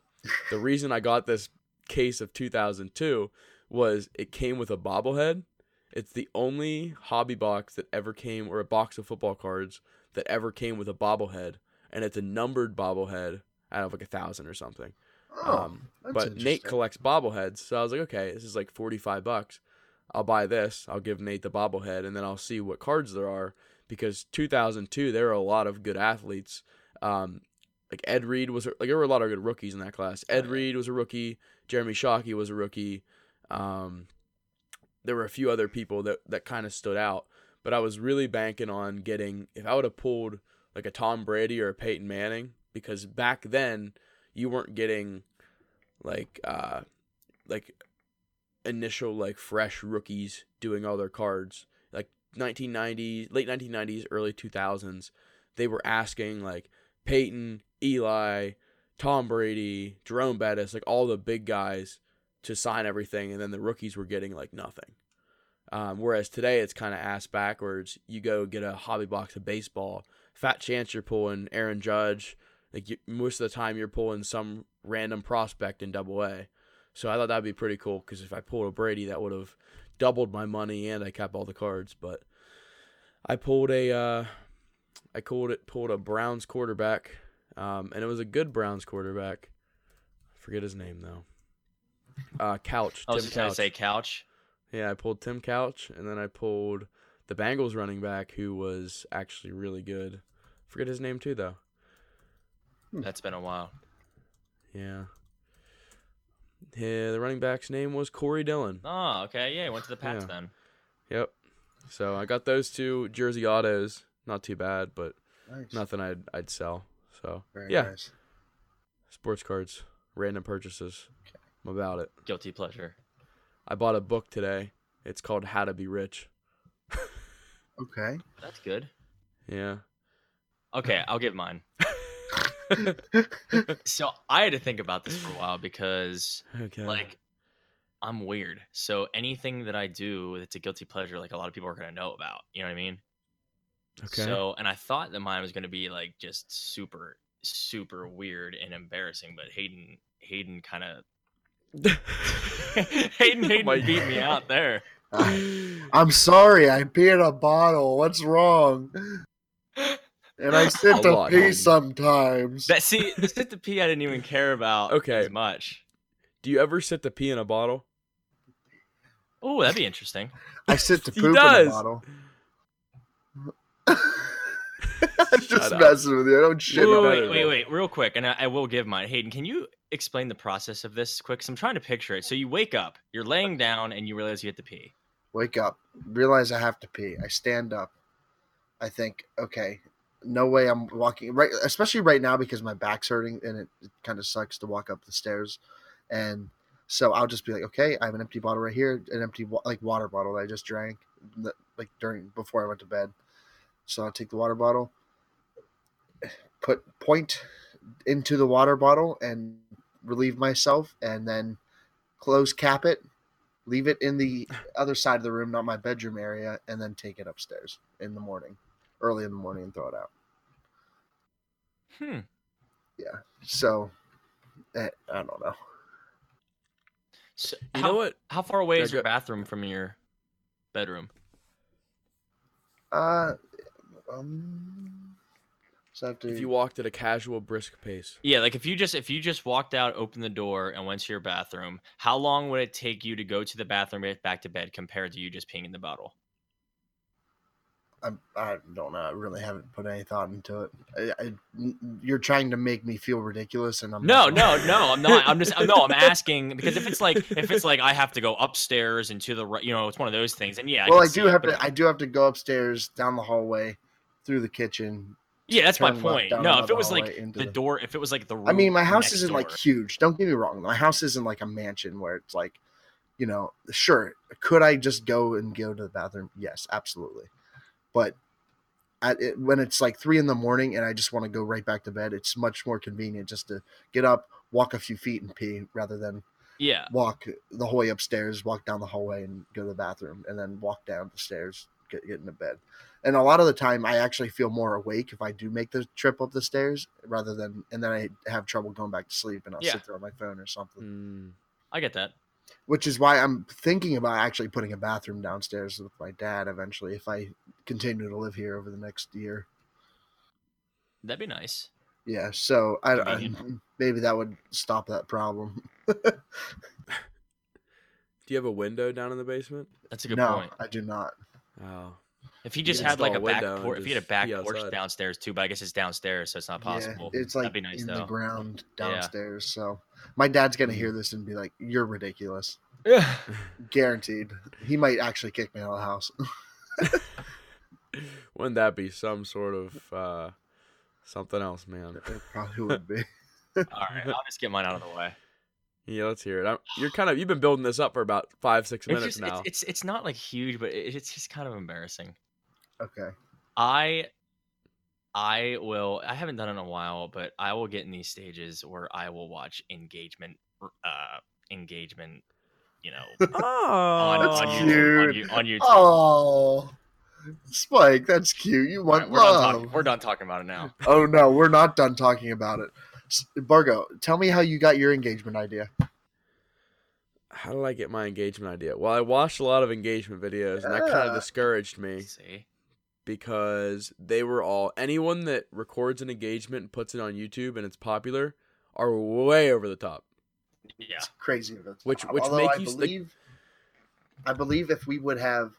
the reason I got this case of 2002 was it came with a bobblehead. It's the only hobby box that ever came or a box of football cards that ever came with a bobblehead and it's a numbered bobblehead out of like a thousand or something. Oh, um, but Nate collects bobbleheads, so I was like, okay, this is like forty five bucks. I'll buy this. I'll give Nate the bobblehead, and then I'll see what cards there are because 2002 there were a lot of good athletes. Um, like Ed Reed was like there were a lot of good rookies in that class. Ed Reed was a rookie. Jeremy Shockey was a rookie. Um, there were a few other people that that kind of stood out, but I was really banking on getting if I would have pulled like a Tom Brady or a Peyton Manning because back then you weren't getting like uh like initial like fresh rookies doing all their cards. Like 1990s late 1990s early 2000s they were asking like Peyton Eli Tom Brady Jerome Bettis like all the big guys to sign everything and then the rookies were getting like nothing. Um, whereas today it's kind of ass backwards. You go get a hobby box of baseball fat chance you're pulling Aaron Judge like you, most of the time you're pulling some random prospect in double A. So I thought that'd be pretty cool because if I pulled a Brady, that would have doubled my money and I kept all the cards. But I pulled a, uh, I pulled it, pulled a Browns quarterback, um, and it was a good Browns quarterback. I forget his name though. Uh, Couch. I was Tim just gonna say couch. Yeah, I pulled Tim Couch, and then I pulled the Bengals running back who was actually really good. Forget his name too though. That's been a while. Yeah. Yeah, the running back's name was Corey Dillon. Oh, okay. Yeah, he went to the Pats Yeah. then. Yep. So I got those two jersey autos. Not too bad, but Nice. nothing I'd I'd sell. So Very yeah, nice. sports cards, random purchases. I'm about it. Guilty pleasure. I bought a book today. It's called How to Be Rich. Okay. That's good. Yeah. Okay, I'll give mine. So I had to think about this for a while because Okay. like I'm weird. So anything that I do that's a guilty pleasure, like a lot of people are gonna know about. You know what I mean? okay. So and I thought that mine was gonna be like just super, super weird and embarrassing, but Hayden Hayden kind of Hayden Hayden my beat me out there. I'm sorry, I pee in a bottle. What's wrong? And I sit A to lot, pee Hayden. Oh, sometimes. That see the sit to pee I didn't even care about Okay. as much. Do you ever sit to pee in a bottle? Oh, that'd be interesting. I sit to He poop in a bottle. I'm Shut just up. messing with you. I don't shit Wait, in Wait, wait, wait, real quick, and I, I will give mine. Hayden, can you explain the process of this quick? 'Cause I'm trying to picture it. So you wake up, you're laying down, and you realize you have to pee. Wake up. Realize I have to pee. I stand up. I think, okay, no way I'm walking right especially right now because my back's hurting and it, it kind of sucks to walk up the stairs. And so I'll just be like, okay, I have an empty bottle right here, an empty like water bottle that I just drank like during before I went to bed. So I'll take the water bottle, put point into the water bottle and relieve myself and then close cap it leave it in the other side of the room, not my bedroom area, and then take it upstairs in the morning, early in the morning, and throw it out. Hmm. Yeah. So, eh, I don't know. So You how, know what? How far away is your go- bathroom from your bedroom? Uh, um, so have to. If you walked at a casual, brisk pace. Yeah, like if you just if you just walked out, opened the door, and went to your bathroom, how long would it take you to go to the bathroom, get back to bed, compared to you just peeing in the bottle? I, I don't know. I really haven't put any thought into it. I, I, you're trying to make me feel ridiculous, and I'm No, no, no. I'm not. I'm just. No, I'm asking because if it's like if it's like I have to go upstairs and to the right, you know, it's one of those things. And yeah, well, I do have but to. I do have to go upstairs, down the hallway, through the kitchen. Yeah, that's my point. No, if it was like the the- door, if it was like the room I mean, my house isn't like huge. Don't get me wrong. My house isn't like a mansion where it's like, you know, sure. Could I just go and go to the bathroom? Yes, absolutely. But at it, when it's like three in the morning and I just want to go right back to bed, it's much more convenient just to get up, walk a few feet, and pee rather than Yeah, walk the whole way upstairs, walk down the hallway, and go to the bathroom, and then walk down the stairs, get, get into bed. And a lot of the time, I actually feel more awake if I do make the trip up the stairs rather than, and then I have trouble going back to sleep, and I'll Yeah. sit there on my phone or something. Mm. I get that. Which is why I'm thinking about actually putting a bathroom downstairs with my dad eventually if I continue to live here over the next year. That'd be nice. Yeah, so I, I maybe that would stop that problem. Do you have a window down in the basement? That's a good no, point. I do not. Oh, If he You just could had like a install a back porch, if he had a back porch outside. downstairs too, but I guess it's downstairs, so it's not possible. Yeah, it's like That'd be nice in the though. ground Yeah. Mm. downstairs. So my dad's gonna hear this and be like, "You're ridiculous." Yeah. Guaranteed. He might actually kick me out of the house. wouldn't that be some sort of uh, something else, man? it probably would be. All right, I'll just get mine out of the way. Yeah, let's hear it. I'm, you're kind of you've been building this up for about five, six It's minutes just now. it's, it's it's not like huge, but it, it's just kind of embarrassing. Okay. I I will I haven't done it in a while, but I will get in these stages where I will watch engagement uh engagement, you know, oh, on, That's on cute. YouTube, on, You- on YouTube. Oh, Spike, that's cute. You want right, we're, done love. we're done talking about it now. Oh no, we're not done talking about it. Bargo, tell me how you got your engagement idea. How did I get my engagement idea? Well, I watched a lot of engagement videos, and that kind of discouraged me See, because they were all anyone that records an engagement and puts it on YouTube and it's popular are way over the top. yeah, It's crazy. of a Which- top. which Although make I you s- like- believe, I believe if we would have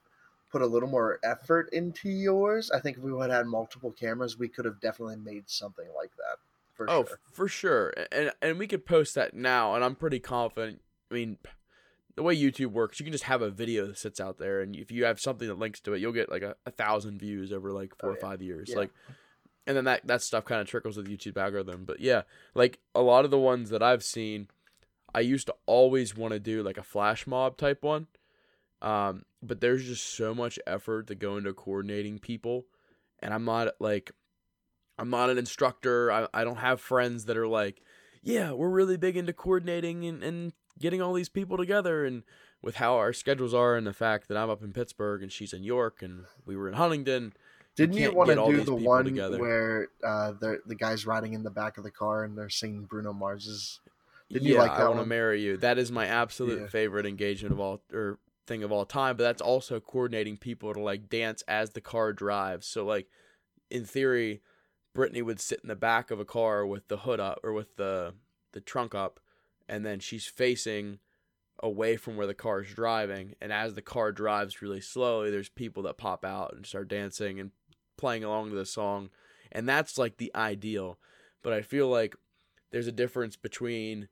put a little more effort into yours, I think if we would have had multiple cameras, we could have definitely made something like that. For oh, sure. f- for sure. And and we could post that now, and I'm pretty confident. I mean, the way YouTube works, you can just have a video that sits out there, and if you have something that links to it, you'll get like a, a thousand views over like four Oh, or yeah. five years. Yeah. Like, and then that that stuff kind of trickles with YouTube algorithm. But yeah, like a lot of the ones that I've seen, I used to always want to do like a flash mob type one. Um, but there's just so much effort to go into coordinating people, and I'm not like, I'm not an instructor. I, I don't have friends that are like, yeah, we're really big into coordinating and, and getting all these people together. And with how our schedules are, and the fact that I'm up in Pittsburgh and she's in York, and we were in Huntington, Didn't you can't want to do the one together. where uh, the the guy's riding in the back of the car and they're singing Bruno Mars's? Didn't yeah, you like I want to marry you. That is my absolute Yeah. favorite engagement of all or thing of all time. But that's also coordinating people to like dance as the car drives. So like, in theory, Brittany would sit in the back of a car with the hood up or with the the trunk up, and then she's facing away from where the car is driving. And as the car drives really slowly, there's people that pop out and start dancing and playing along to the song, and that's like the ideal. But I feel like there's a difference between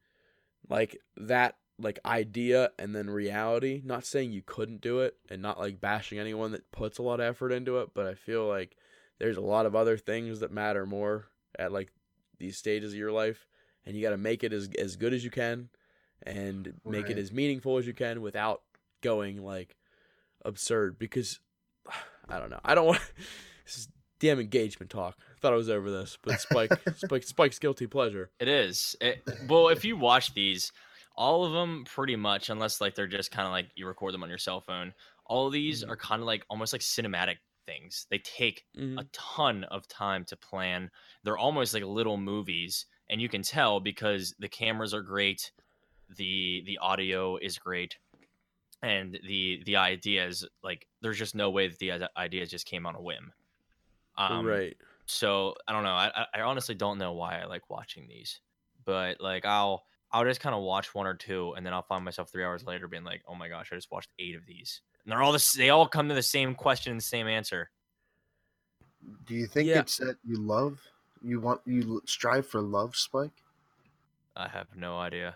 like that like idea and then reality not saying you couldn't do it and not like bashing anyone that puts a lot of effort into it but i feel like there's a lot of other things that matter more at like these stages of your life and you got to make it as as good as you can and make Right. it as meaningful as you can without going like absurd because i don't know i don't want this is damn engagement talk i thought i was over this but spike spike spike's guilty pleasure it is. It, well, if you watch these, all of them pretty much, unless like they're just kind of like you record them on your cell phone. All of these Mhm. are kind of like almost like cinematic things. They take Mhm. a ton of time to plan. They're almost like little movies, and you can tell because the cameras are great, the the audio is great, and the the ideas like there's just no way that the i- ideas just came on a whim. Um, right So I don't know. I I- I honestly don't know why I like watching these, but like I'll I'll just kind of watch one or two, and then I'll find myself three hours later being like, oh my gosh, I just watched eight of these, and they're all this. They all come to the same question, and the same answer. Do you think Yeah. it's that you love? You want you strive for love, Spike? I have no idea.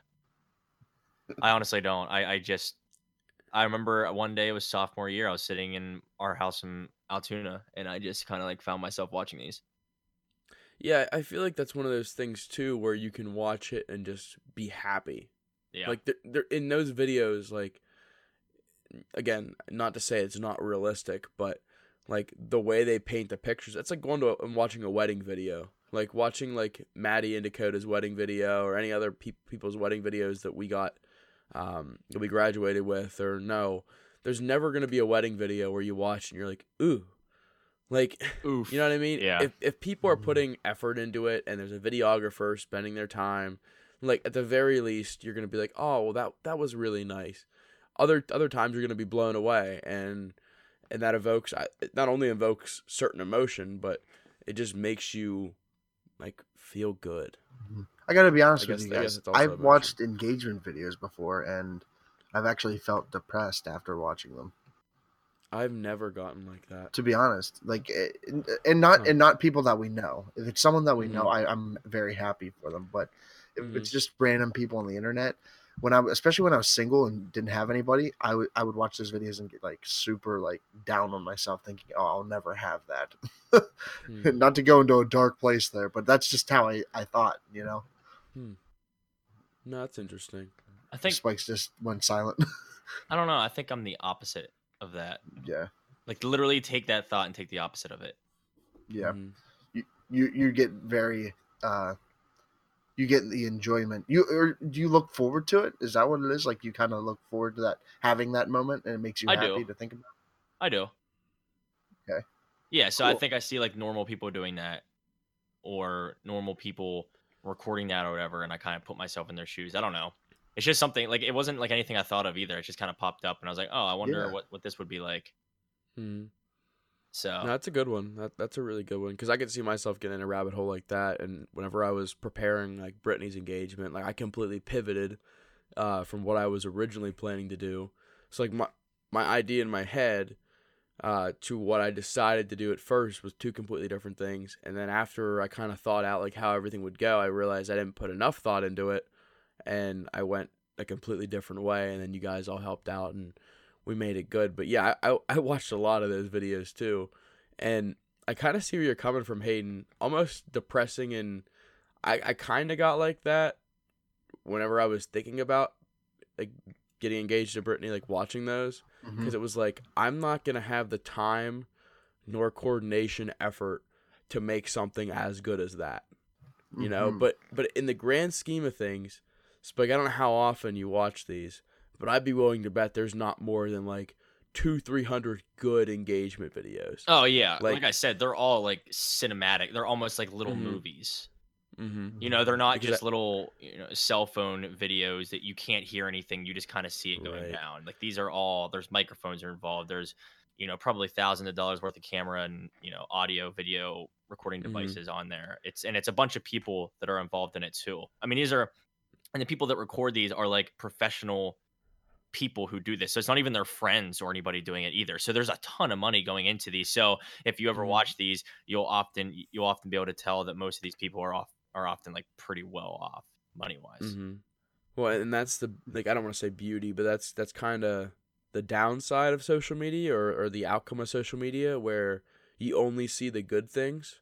I honestly don't. I, I just I remember one day it was sophomore year. I was sitting in our house in Altoona, and I just kind of like found myself watching these. Yeah, I feel like that's one of those things too where you can watch it and just be happy. Yeah. Like they're, they're in those videos, like again, not to say it's not realistic, but like the way they paint the pictures, it's like going to and watching a wedding video. Like watching like Maddie and Dakota's wedding video or any other pe- people's wedding videos that we got, um, that we graduated with, or no, there's never gonna be a wedding video where you watch and you're like, ooh, like Oof. you know what I mean? Yeah. If if people are putting effort into it and there's a videographer spending their time, like at the very least, you're gonna be like, oh, well that that was really nice. Other other times you're gonna be blown away, and and that evokes I- it not only evokes certain emotion, but it just makes you like feel good. I gotta be honest with you guys. guess it's also I've emotion. watched engagement videos before, and I've actually felt depressed after watching them. I've never gotten like that. To be honest, like, eh, and not and not people that we know. If it's someone that we know, Mhm. I, I'm very happy for them. But if Mhm. it's just random people on the internet, when I especially when I was single and didn't have anybody, I would I would watch those videos and get like super like down on myself, thinking, oh, I'll never have that. Hmm. not to go into a dark place there, but that's just how I I thought, you know. No, that's interesting. I think Spikes just went silent. I don't know. I think I'm the opposite of that. yeah, Like literally take that thought and take the opposite of it. yeah. Mhm. you you get very uh you get the enjoyment you or do you look forward to it is that what it is like you kind of look forward to that having that moment and it makes you I happy do. to think about It? I do. Okay. Yeah, so I think I see like normal people doing that or normal people recording that or whatever and I kind of put myself in their shoes. I don't know. It's just something like it wasn't like anything I thought of either. It just kind of popped up and I was like, "Oh, I wonder Yeah. what what this would be like." Mhm. So, No, that's a good one. That that's a really good one because I could see myself getting in a rabbit hole like that. And whenever I was preparing like Brittany's engagement, like I completely pivoted uh, from what I was originally planning to do. So like my my idea in my head uh, to what I decided to do at first was two completely different things. And then after I kind of thought out like how everything would go, I realized I didn't put enough thought into it, and I went a completely different way. And then you guys all helped out and we made it good. But yeah, I, I, watched a lot of those videos too, and I kind of see where you're coming from, Hayden. Almost depressing, and I I kind of got like that whenever I was thinking about like getting engaged to Brittany, like watching those, because it was like I'm not gonna have the time nor coordination effort to make something as good as that you know Mhm. but but in the grand scheme of things spike i don't know how often you watch these but i'd be willing to bet there's not more than like two three hundred good engagement videos oh yeah, like, Like- I said, they're all like cinematic. They're almost like little Mhm. movies. mm-hmm. You know, they're not Because just I- little, you know, cell phone videos that you can't hear anything. You just kind of see it going Right. down. Like these are all. There's microphones are involved. There's, you know, probably thousands of dollars worth of camera and you know audio, video recording Mhm. devices on there. It's and it's a bunch of people that are involved in it too. I mean, these are, and the people that record these are like professional people who do this. So it's not even their friends or anybody doing it either. So there's a ton of money going into these. So if you ever Mhm. watch these, you'll often you'll often be able to tell that most of these people are off are often like pretty well off money wise. Mm-hmm. Well, and that's the like I don't want to say beauty, but that's that's kind of the downside of social media or or the outcome of social media where you only see the good things.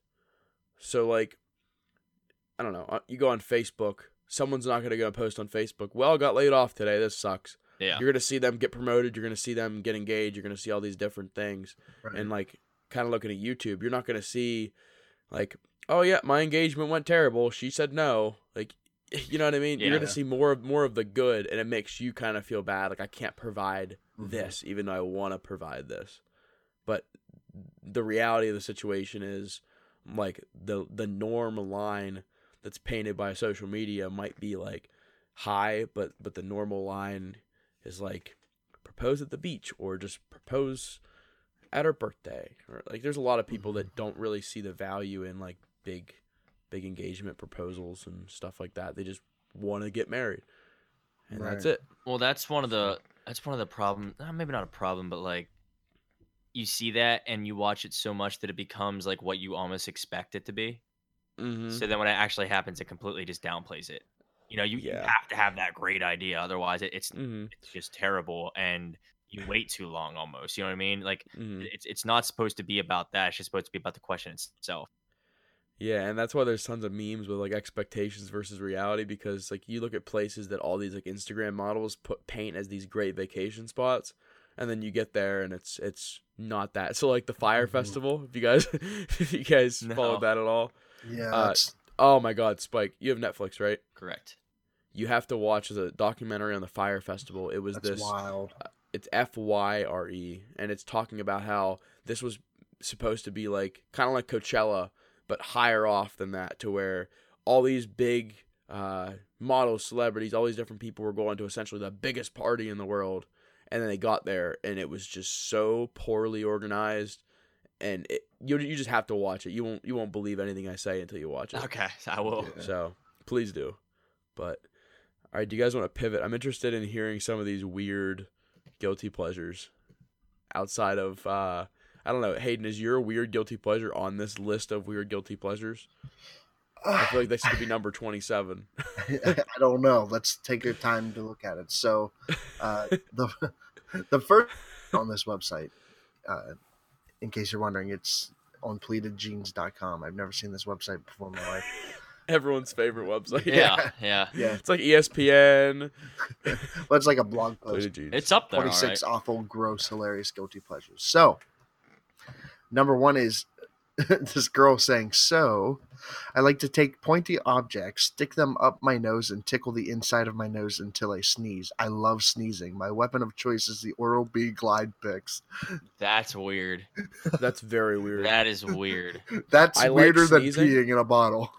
So like I don't know, uh, you go on Facebook, someone's not going to go post on Facebook, "Well, I got laid off today. This sucks." Yeah. You're going to see them get promoted, you're going to see them get engaged, you're going to see all these different things Right. and like kind of looking at YouTube, you're not going to see like, oh yeah, my engagement went terrible. She said no. Like, you know what I mean? You're going to see more of more of the good, and it makes you kind of feel bad. Like I can't provide Mhm. this, even though I want to provide this. But the reality of the situation is, like the the norm line that's painted by social media might be like high, but but the normal line is like propose at the beach or just propose at her birthday or like there's a lot of people that don't really see the value in like big big engagement proposals and stuff like that they just want to get married and that's it Well, that's one of the that's one of the problem. uh, Maybe not a problem, but like you see that and you watch it so much that it becomes like what you almost expect it to be. mm-hmm. So then when it actually happens, it completely just downplays it. You know, you, you have to have that great idea, otherwise it, it's Mm-hmm. it's just terrible and you wait too long almost. You know what I mean? Like Mm-hmm. it's it's not supposed to be about that. It's just supposed to be about the question itself. Yeah, and that's why there's tons of memes with like expectations versus reality because like you look at places that all these like Instagram models put paint as these great vacation spots and then you get there and it's it's not that. So like the fire Mhm. festival, if you guys if you guys No. followed that at all. Yeah, Uh, Oh my god, Spike, you have Netflix, right? Correct. You have to watch the documentary on the fire festival. It was that's this wild. it's F Y R E, and it's talking about how this was supposed to be like kind of like Coachella, but higher off than that, to where all these big uh, models, celebrities, all these different people were going to essentially the biggest party in the world, and then they got there, and it was just so poorly organized, and it, you you just have to watch it. You won't you won't believe anything I say until you watch it. Okay, I will. Yeah. So please do. But all right, do you guys want to pivot? I'm interested in hearing some of these weird guilty pleasures outside of uh I don't know, Hayden, is your weird guilty pleasure on this list of weird guilty pleasures? I feel like this could be number 27. I don't know. Let's take our time to look at it. So, uh, the the first on this website, uh, in case you're wondering, it's on pleatedjeans.com. I've never seen this website before in my life. Everyone's favorite website. Yeah, yeah. Yeah, It's like ESPN. but it's like a blog post. It's up there. 26 right. awful, gross, hilarious, guilty pleasures. So, number one is this girl saying, So, I like to take pointy objects, stick them up my nose, and tickle the inside of my nose until I sneeze. I love sneezing. My weapon of choice is the Oral B Glide Picks. That's weird. That's very weird. That is weird. That's I like weirder than sneezing. peeing in a bottle.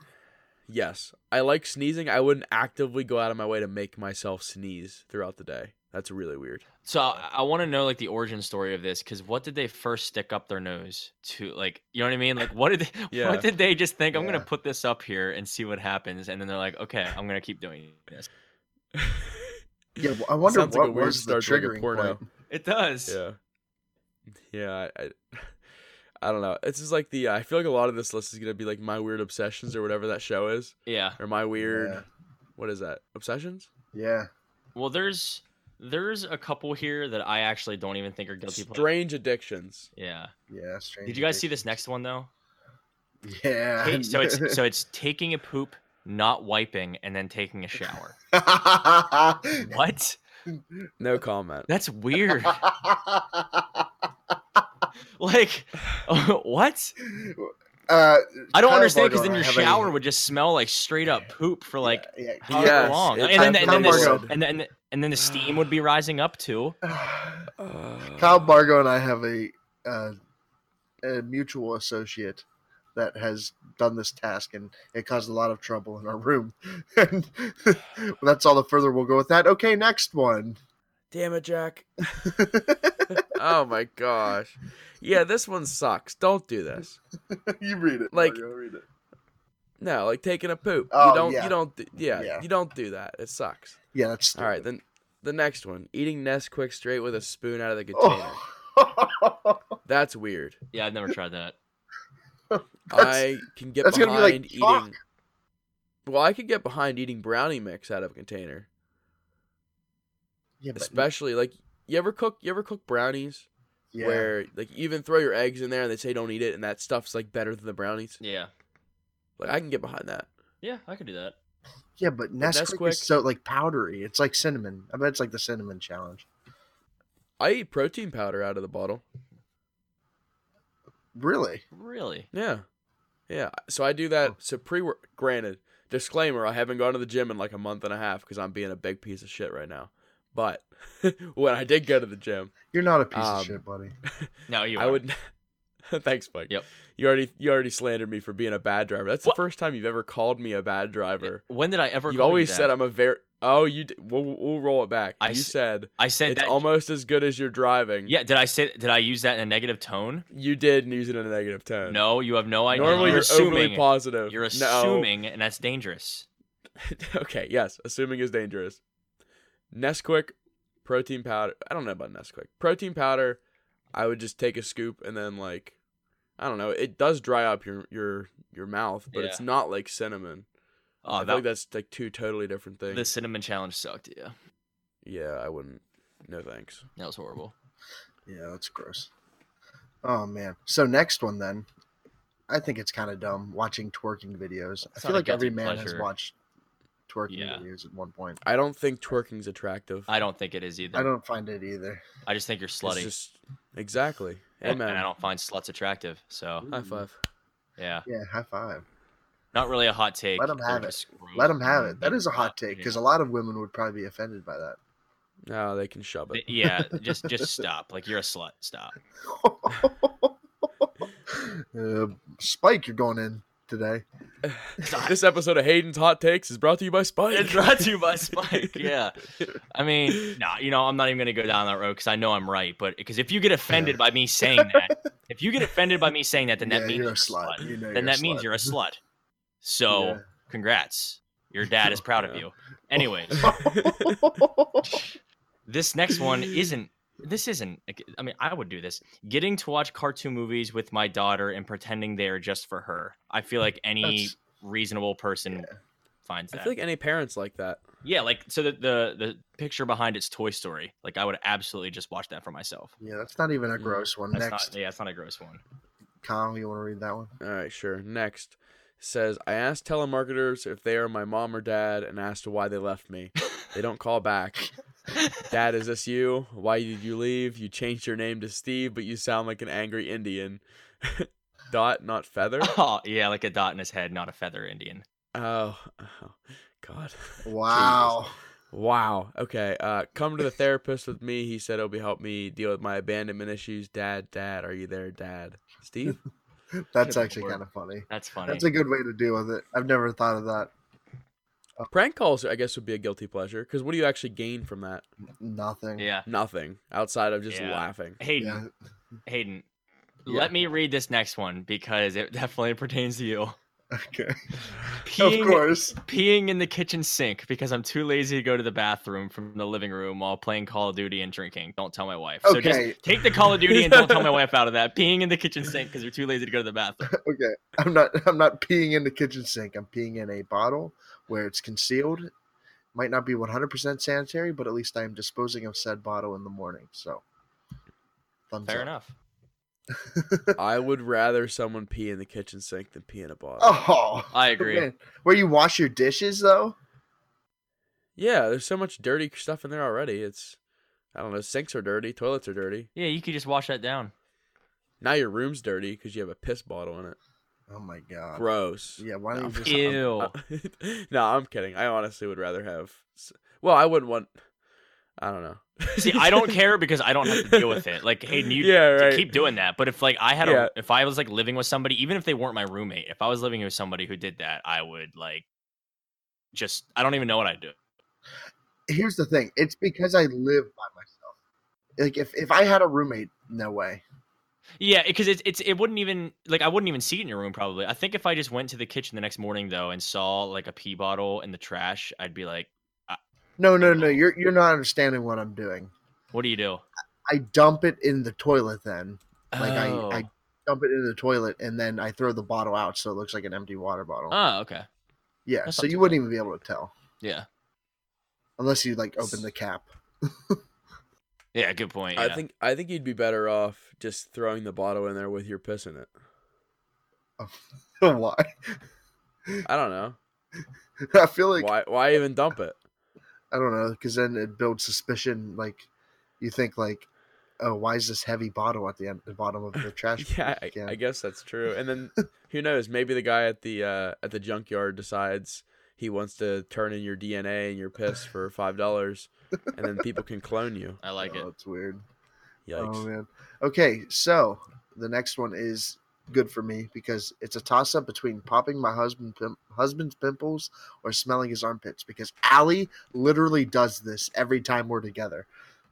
Yes. I like sneezing. I wouldn't actively go out of my way to make myself sneeze throughout the day. That's really weird. So I, I want to know like the origin story of this because what did they first stick up their nose to? Like, you know what I mean? Like, what did they, Yeah. what did they just think? I'm gonna put this up here and see what happens, and then they're like, okay, I'm gonna keep doing this. Yeah, well, I wonder Sounds like what a weird was the start to, like, triggering point. It does. Yeah. Yeah, I, I I don't know. It's just like the I feel like a lot of this list is gonna be like my weird obsessions or whatever that show is. Yeah. Or my weird Yeah. what is that? Obsessions? Yeah. Well, there's there's a couple here that I actually don't even think are guilty. pleasures. Strange addictions. Yeah. Yeah. Strange Did you guys see this next one though? Yeah. Hey, so it's so it's taking a poop, not wiping, and then taking a shower. What? No comment. That's weird. Like, what? Uh, I don't Kyle understand because then your I have a- shower would just smell like straight up poop for like yeah, yeah, Yes, long, and then, and, then this, and then and then the steam would be rising up too. Uh, Kyle Bargo and I have a, uh, a mutual associate that has done this task, and it caused a lot of trouble in our room. and that's all the further we'll go with that. Okay, next one. Damn it, Jack. oh my gosh. Yeah, this one sucks. Don't do this. you read it. Like- Bargo, read it. No, like taking a poop. Oh, you don't yeah. you don't do, yeah, Yeah. you don't do that. It sucks. Yeah, that's All right, then the next one. Eating Nesquik straight with a spoon out of the oh. container. Oh. That's weird. Yeah, I've never tried that. I can get that's gonna be behind like chalk. eating Well, I could get behind eating brownie mix out of a container. yeah, but, Especially like you ever cook you ever cook brownies yeah. where like you even throw your eggs in there and they say don't eat it and that stuff's like better than the brownies. Yeah, Like I can get behind that. yeah, I could do that. yeah, but Nesquik, Nesquik- is so like powdery. It's like cinnamon. I bet it's like the cinnamon challenge. I eat protein powder out of the bottle. Really? Really? Yeah. Yeah. So I do that. So pre granted, disclaimer, I haven't gone to the gym in like a month and a half because I'm being a big piece of shit right now. But when I did go to the gym, You're not a piece Um, of shit, buddy. No, you. I would Thanks, Mike. Yep. You already you already slandered me for being a bad driver. That's What? the first time you've ever called me a bad driver. When did I ever? You've call you always that? said I'm a very Oh, you d- we'll, we'll roll it back. I you s- said I said it's that. almost as good as your driving. yeah. Did I say? Did I use that in a negative tone? You did use it in a negative tone. No, you have no idea. Normally you're, you're, overly assuming. positive. You're No. assuming, and that's dangerous. okay, yes, assuming is dangerous. Nesquik, protein powder. I don't know about Nesquik. Protein powder, I would just take a scoop and then like I don't know, it does dry up your your your mouth, but it's not like cinnamon. Oh, I feel that, like that's like two totally different things. the cinnamon challenge sucked. Yeah, Yeah, I wouldn't. No thanks. that was horrible. Yeah, that's gross. Oh man. So next one then. I think it's kind of dumb watching twerking videos. It's I feel like every guilty man has watched twerking Yeah. videos at one point. I don't think twerking's attractive. I don't think it is either. I don't find it either. I just think you're It's slutty. just exactly. and Amen. I don't find sluts attractive. So High five. yeah, Yeah, high five. not really a hot take. Let 'em They're have it. Let them have it. That is a hot take because a lot of women would probably be offended by that. No, they can shove it. yeah, just just stop. Like you're a slut. Stop. uh, Spike, you're going in today. this episode of Hayden's Hot Takes is brought to you by Spike. It's brought to you by Spike. Yeah. I mean, no, you know, I'm not even gonna go down that road because I know I'm right. But because if you get offended by me saying that, if you get offended by me saying that, then that means you're you're a slut. You know Then you're a that means you're a slut. So Yeah. congrats. Your dad is proud of you. Anyways, this next one isn't. This isn't. I mean, I would do this. Getting to watch cartoon movies with my daughter and pretending they are just for her. I feel like any That's- reasonable person Yeah. finds that I feel like any parents like that. yeah, like so the, the the picture behind it's Toy Story. Like I would absolutely just watch that for myself. yeah, that's not even a Mm, gross one. That's Next, not. Yeah, it's not a gross one. Kyle, you want to read that one? All right, sure. Next says I asked telemarketers if they are my mom or dad and asked why they left me. They don't call back. Dad, is this you? Why did you leave? You changed your name to Steve, but you sound like an angry Indian. Dot, not feather. oh yeah, like a dot in his head, not a feather Indian. Oh, oh God. Wow. Wow. Okay. Uh, come to the therapist with me. He said it'll be help me deal with my abandonment issues. Dad, Dad, are you there, Dad? Steve. That's Good actually kind of funny. That's funny. That's a good way to deal with it. I've never thought of that. Uh, Prank calls, I guess, would be a guilty pleasure. Because what do you actually gain from that? Nothing. yeah. Nothing outside of just Yeah. laughing. Hayden, Yeah. Hayden, Yeah. let me read this next one because it definitely pertains to you. Okay. Peeing, Of course. peeing in the kitchen sink because I'm too lazy to go to the bathroom from the living room while playing Call of Duty and drinking. Don't tell my wife. So Okay. just take the Call of Duty and don't tell my wife out of that. Peeing in the kitchen sink because you're too lazy to go to the bathroom. Okay. I'm not. I'm not peeing in the kitchen sink. I'm peeing in a bottle where it's concealed. Might not be 100% sanitary, but at least I am disposing of said bottle in the morning. So. Thumbs Fair up. enough. I would rather someone pee in the kitchen sink than pee in a bottle. Oh. I agree. man. Where you wash your dishes though? Yeah, there's so much dirty stuff in there already. It's, I don't know, sinks are dirty, toilets are dirty. Yeah, you could just wash that down. Now your room's dirty because you have a piss bottle in it. Oh my god. Gross. Yeah. Why don't No. you just? Ew. no, I'm kidding. I honestly would rather have. Well, I wouldn't want. I don't know. See, I don't care because I don't have to deal with it. Like, Hayden, you Yeah, right. keep doing that. But if like I had Yeah. a, if I was like living with somebody, even if they weren't my roommate, if I was living with somebody who did that, I would like just I don't even know what I'd do. Here's the thing. It's because I live by myself. Like if if I had a roommate, no way. Yeah, because it's it's it wouldn't even like I wouldn't even see it in your room probably. I think if I just went to the kitchen the next morning though and saw like a pee bottle in the trash, I'd be like, No, no, no. You're you're not understanding what I'm doing. "What do you do?" I dump it in the toilet then. Like oh. I, I oh. dump it into the toilet and then I throw the bottle out so it looks like an empty water bottle. oh, okay, yeah, that's so you wouldn't even be able to tell yeah, unless you like open the cap. yeah, good point. I think I think you'd be better off just throwing the bottle in there with your piss in it. Why? I don't know. I feel like why why even dump it? I don't know because then it builds suspicion. Like you think like, oh, why is this heavy bottle at the end, the bottom of the trash? Yeah, I, can? I guess that's true. And then who knows? Maybe the guy at the uh, at the junkyard decides he wants to turn in your DNA and your piss for five dollars, and then people can clone you. I like oh, it. It's weird. Yikes! Oh man. Okay, so the next one is good for me because it's a toss up between popping my husband pim- husband's pimples or smelling his armpits because Allie literally does this every time we're together.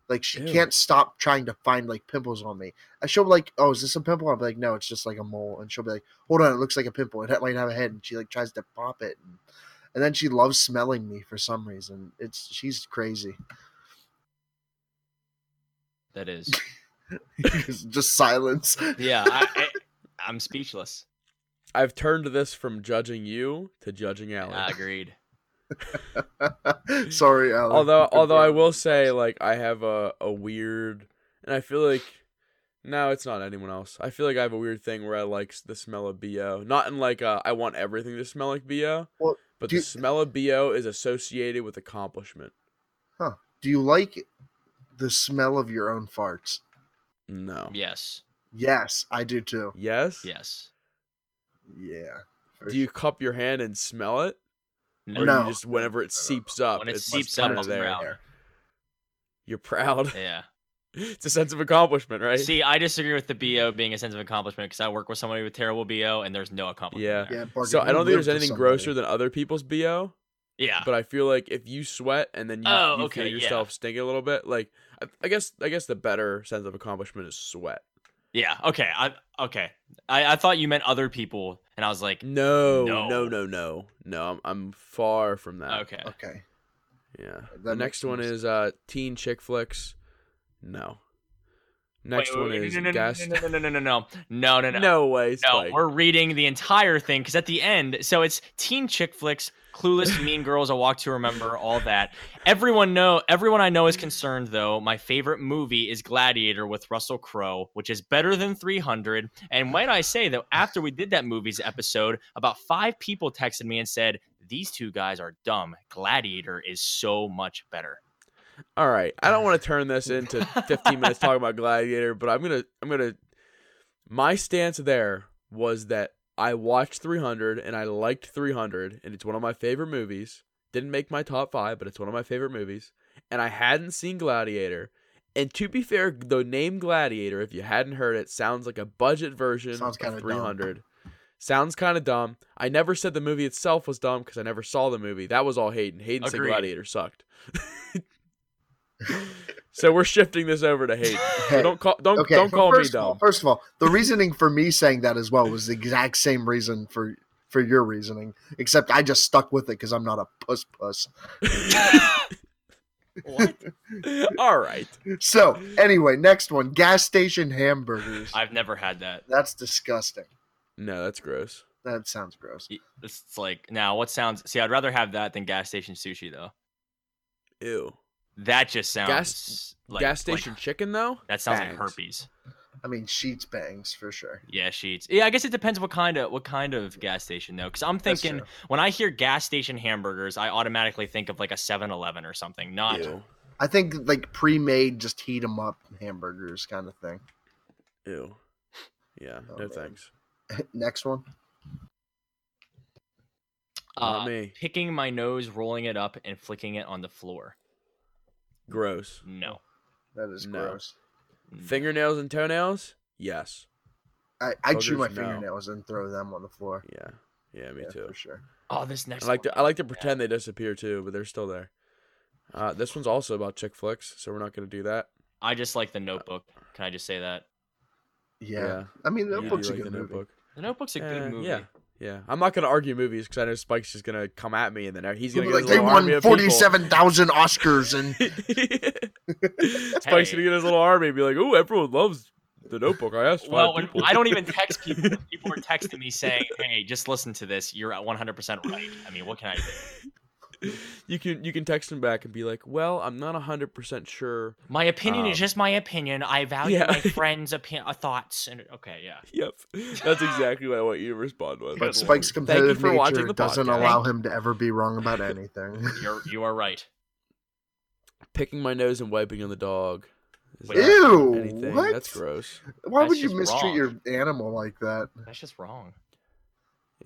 Like she Ew. can't stop trying to find like pimples on me. I she'll be like, "Oh, is this a pimple?" I'll be like, "No, it's just like a mole." And she'll be like, "Hold on, it looks like a pimple. It might have a head." And she like tries to pop it, and, and then she loves smelling me for some reason. It's she's crazy. That is. just silence. Yeah, I, I, I'm speechless. I've turned this from judging you to judging Allie. I agreed. Sorry, Alan. although although I will say like I have a, a weird and I feel like No, it's not anyone else. I feel like I have a weird thing where I like the smell of bo. Not in like uh, I want everything to smell like bo. Well, but do the you- smell of bo is associated with accomplishment. Huh? Do you like the smell of your own farts? No. Yes. Yes, I do too. Yes. Yes. Yeah. Do you cup your hand and smell it, or No. you just whenever it seeps up, When it it's seeps up, of there. around. You're proud. Yeah. It's a sense of accomplishment, right? See, I disagree with the BO being a sense of accomplishment because I work with somebody with terrible BO and there's no accomplishment. Yeah. there. Yeah, so I don't think there's anything somebody. grosser than other people's bo. Yeah. But I feel like if you sweat and then you, Oh, you okay, feel yeah. yourself stinking a little bit, like I, I guess I guess the better sense of accomplishment is sweat. Yeah. Okay. I okay. I, I thought you meant other people, and I was like, No, No. no, no, no, no. I'm, I'm far from that. okay. Okay. Yeah. That the makes next one sense. is uh teen chick flicks. No. Next Wait, wait, one wait, is no, no, no, gas. no, no, no, no, no, no, no, no, no. No way, No, we're reading the entire thing because at the end, so it's teen chick flicks, Clueless, Mean Girls, A Walk to Remember, all that. Everyone know, everyone I know is concerned though. My favorite movie is Gladiator with Russell Crowe, which is better than 300. And might I say that after we did that movies episode, about five people texted me and said these two guys are dumb. Gladiator is so much better. All right. I don't want to turn this into 15 minutes talking about Gladiator, but I'm going to I'm going to my stance there was that I watched 300 and I liked 300 and it's one of my favorite movies. Didn't make my top 5, but it's one of my favorite movies. And I hadn't seen Gladiator. And to be fair, the name Gladiator, if you hadn't heard it, sounds like a budget version Sounds of kinda dumb. 300. Sounds kind of dumb. I never said the movie itself was dumb because I never saw the movie. That was all Hayden. Hayden said Agreed. Gladiator sucked. so we're shifting this over to Hayden. So don't call don't okay. don't so call me first Of all, first of all, the reasoning for me saying that as well was the exact same reason for for your reasoning, except I just stuck with it because I'm not a puss puss. What? all right. So anyway, next one: gas station hamburgers. I've never had that. That's disgusting. No, that's gross. That sounds gross. It's it's like now what sounds see I'd rather have that than gas station sushi though. Ew. That just sounds Gas- like Gas like- station chicken though? that sounds like Bangs. herpes. I mean, Sheetz bangs for sure. Yeah, Sheetz. Yeah, I guess it depends what kind of what kind of gas station though. Because I'm thinking when I hear gas station hamburgers, I automatically think of like a 7-Eleven or something. Not Ew. I think like pre-made, just heat them up hamburgers kind of thing. Ew. Yeah, Oh, no man. thanks. next one. Uh, me. picking my nose, rolling it up, and flicking it on the floor. Gross. No. That is No. gross. Fingernails and toenails? Yes. I, I chew my Boogers, no. fingernails and throw them on the floor. Yeah. Yeah, me Yeah, too. for sure. Oh, this next. I like one. to I like to pretend they disappear too, but they're still there. Uh, this one's also about chick flicks, so we're not gonna do that. I just like the Notebook. Can I just say that? Yeah. I mean, You that do book's a like good the movie. Notebook. The Notebook's a Eh, good movie. Yeah, yeah. I'm not gonna argue movies because I know Spike's just gonna come at me, and then he's gonna be get like, his they little army won of people. forty-seven thousand Oscars, and Spike's Hey. gonna get his little army and be like, "Oh, everyone loves the Notebook." I asked five Well, when, people. I don't even text people. People are texting me saying, "Hey, just listen to this. You're at 100% right." I mean, what can I do? you can you can text him back and be like, "Well, I'm not hundred percent sure." My opinion Um, is just my opinion. I value yeah. my friends' opi- uh, thoughts. And okay, yeah. Yep, that's exactly what I want you to respond with. but Good Spike's Thank competitive for nature doesn't podcast. allow him to ever be wrong about anything. You're you are right. Picking my nose and wiping on the dog. Is Wait, that Ew! anything? What? That's gross. Why That's would you mistreat wrong. your animal like that? That's just wrong.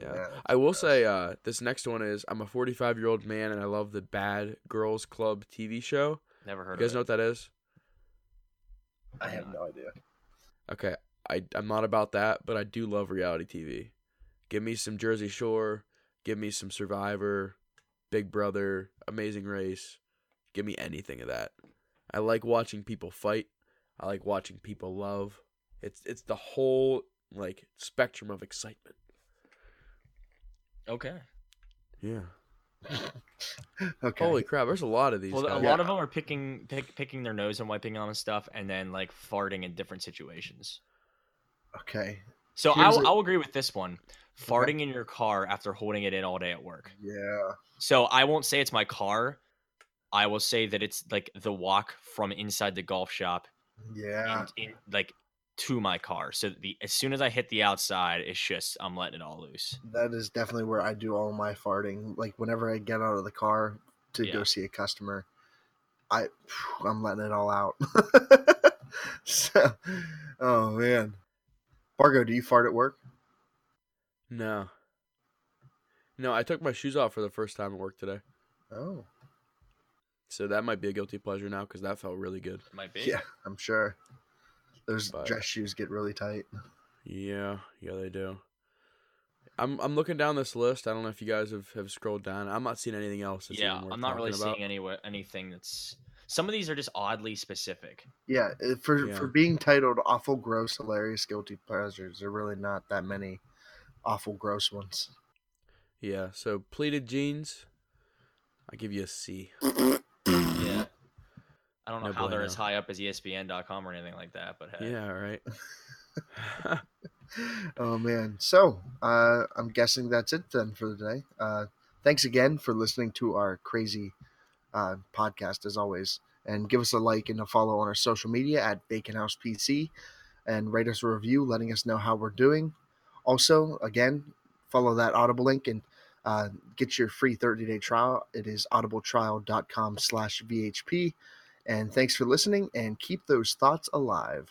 Yeah. Yeah, I will say uh, this next one is I'm a 45 year old man and I love the Bad Girls Club TV show. Never heard of that. You guys know it. what that is? I have no idea. Okay, I I'm not about that, but I do love reality TV. Give me some Jersey Shore, give me some Survivor, Big Brother, Amazing Race. Give me anything of that. I like watching people fight. I like watching people love. It's it's the whole like spectrum of excitement. Okay. Yeah. Okay. Holy crap, there's a lot of these. Well, a guys. lot of them are picking pick, picking their nose and wiping on and stuff, and then like farting in different situations. Okay. So Here's I'll, a- I'll agree with this one. Farting in your car after holding it in all day at work. Yeah. So I won't say it's my car. I will say that it's like the walk from inside the golf shop Yeah. in, in like to my car. So the as soon as I hit the outside, it's just I'm letting it all loose. That is definitely where I do all my farting. Like whenever I get out of the car to go see a customer, I I'm letting it all out. so, oh man, Fargo, do you fart at work? No. No, I took my shoes off for the first time at work today. Oh, So that might be a guilty pleasure now because that felt really good. Might be. yeah, I'm sure. Those But- dress shoes get really tight. Yeah, yeah, they do. I'm I'm looking down this list. I don't know if you guys have, have scrolled down. I'm not seeing anything else. That's Yeah, I'm not really about. seeing any anything that's. Some of these are just oddly specific. Yeah, uh, for Yeah. for being titled "awful, gross, hilarious, guilty pleasures," there are really not that many awful, gross ones. Yeah, so pleated jeans, I give you a C. Yeah. I don't know No how they're bueno. as high up as ESPN.com or anything like that, but hey. Yeah, right. oh man so uh, i'm guessing that's it then for the day uh, thanks again for listening to our crazy uh, podcast as always and give us a like and a follow on our social media at bacon house pc and write us a review letting us know how we're doing also again follow that audible link and uh, get your free 30-day trial it is audibletrial.com slash vhp and thanks for listening and keep those thoughts alive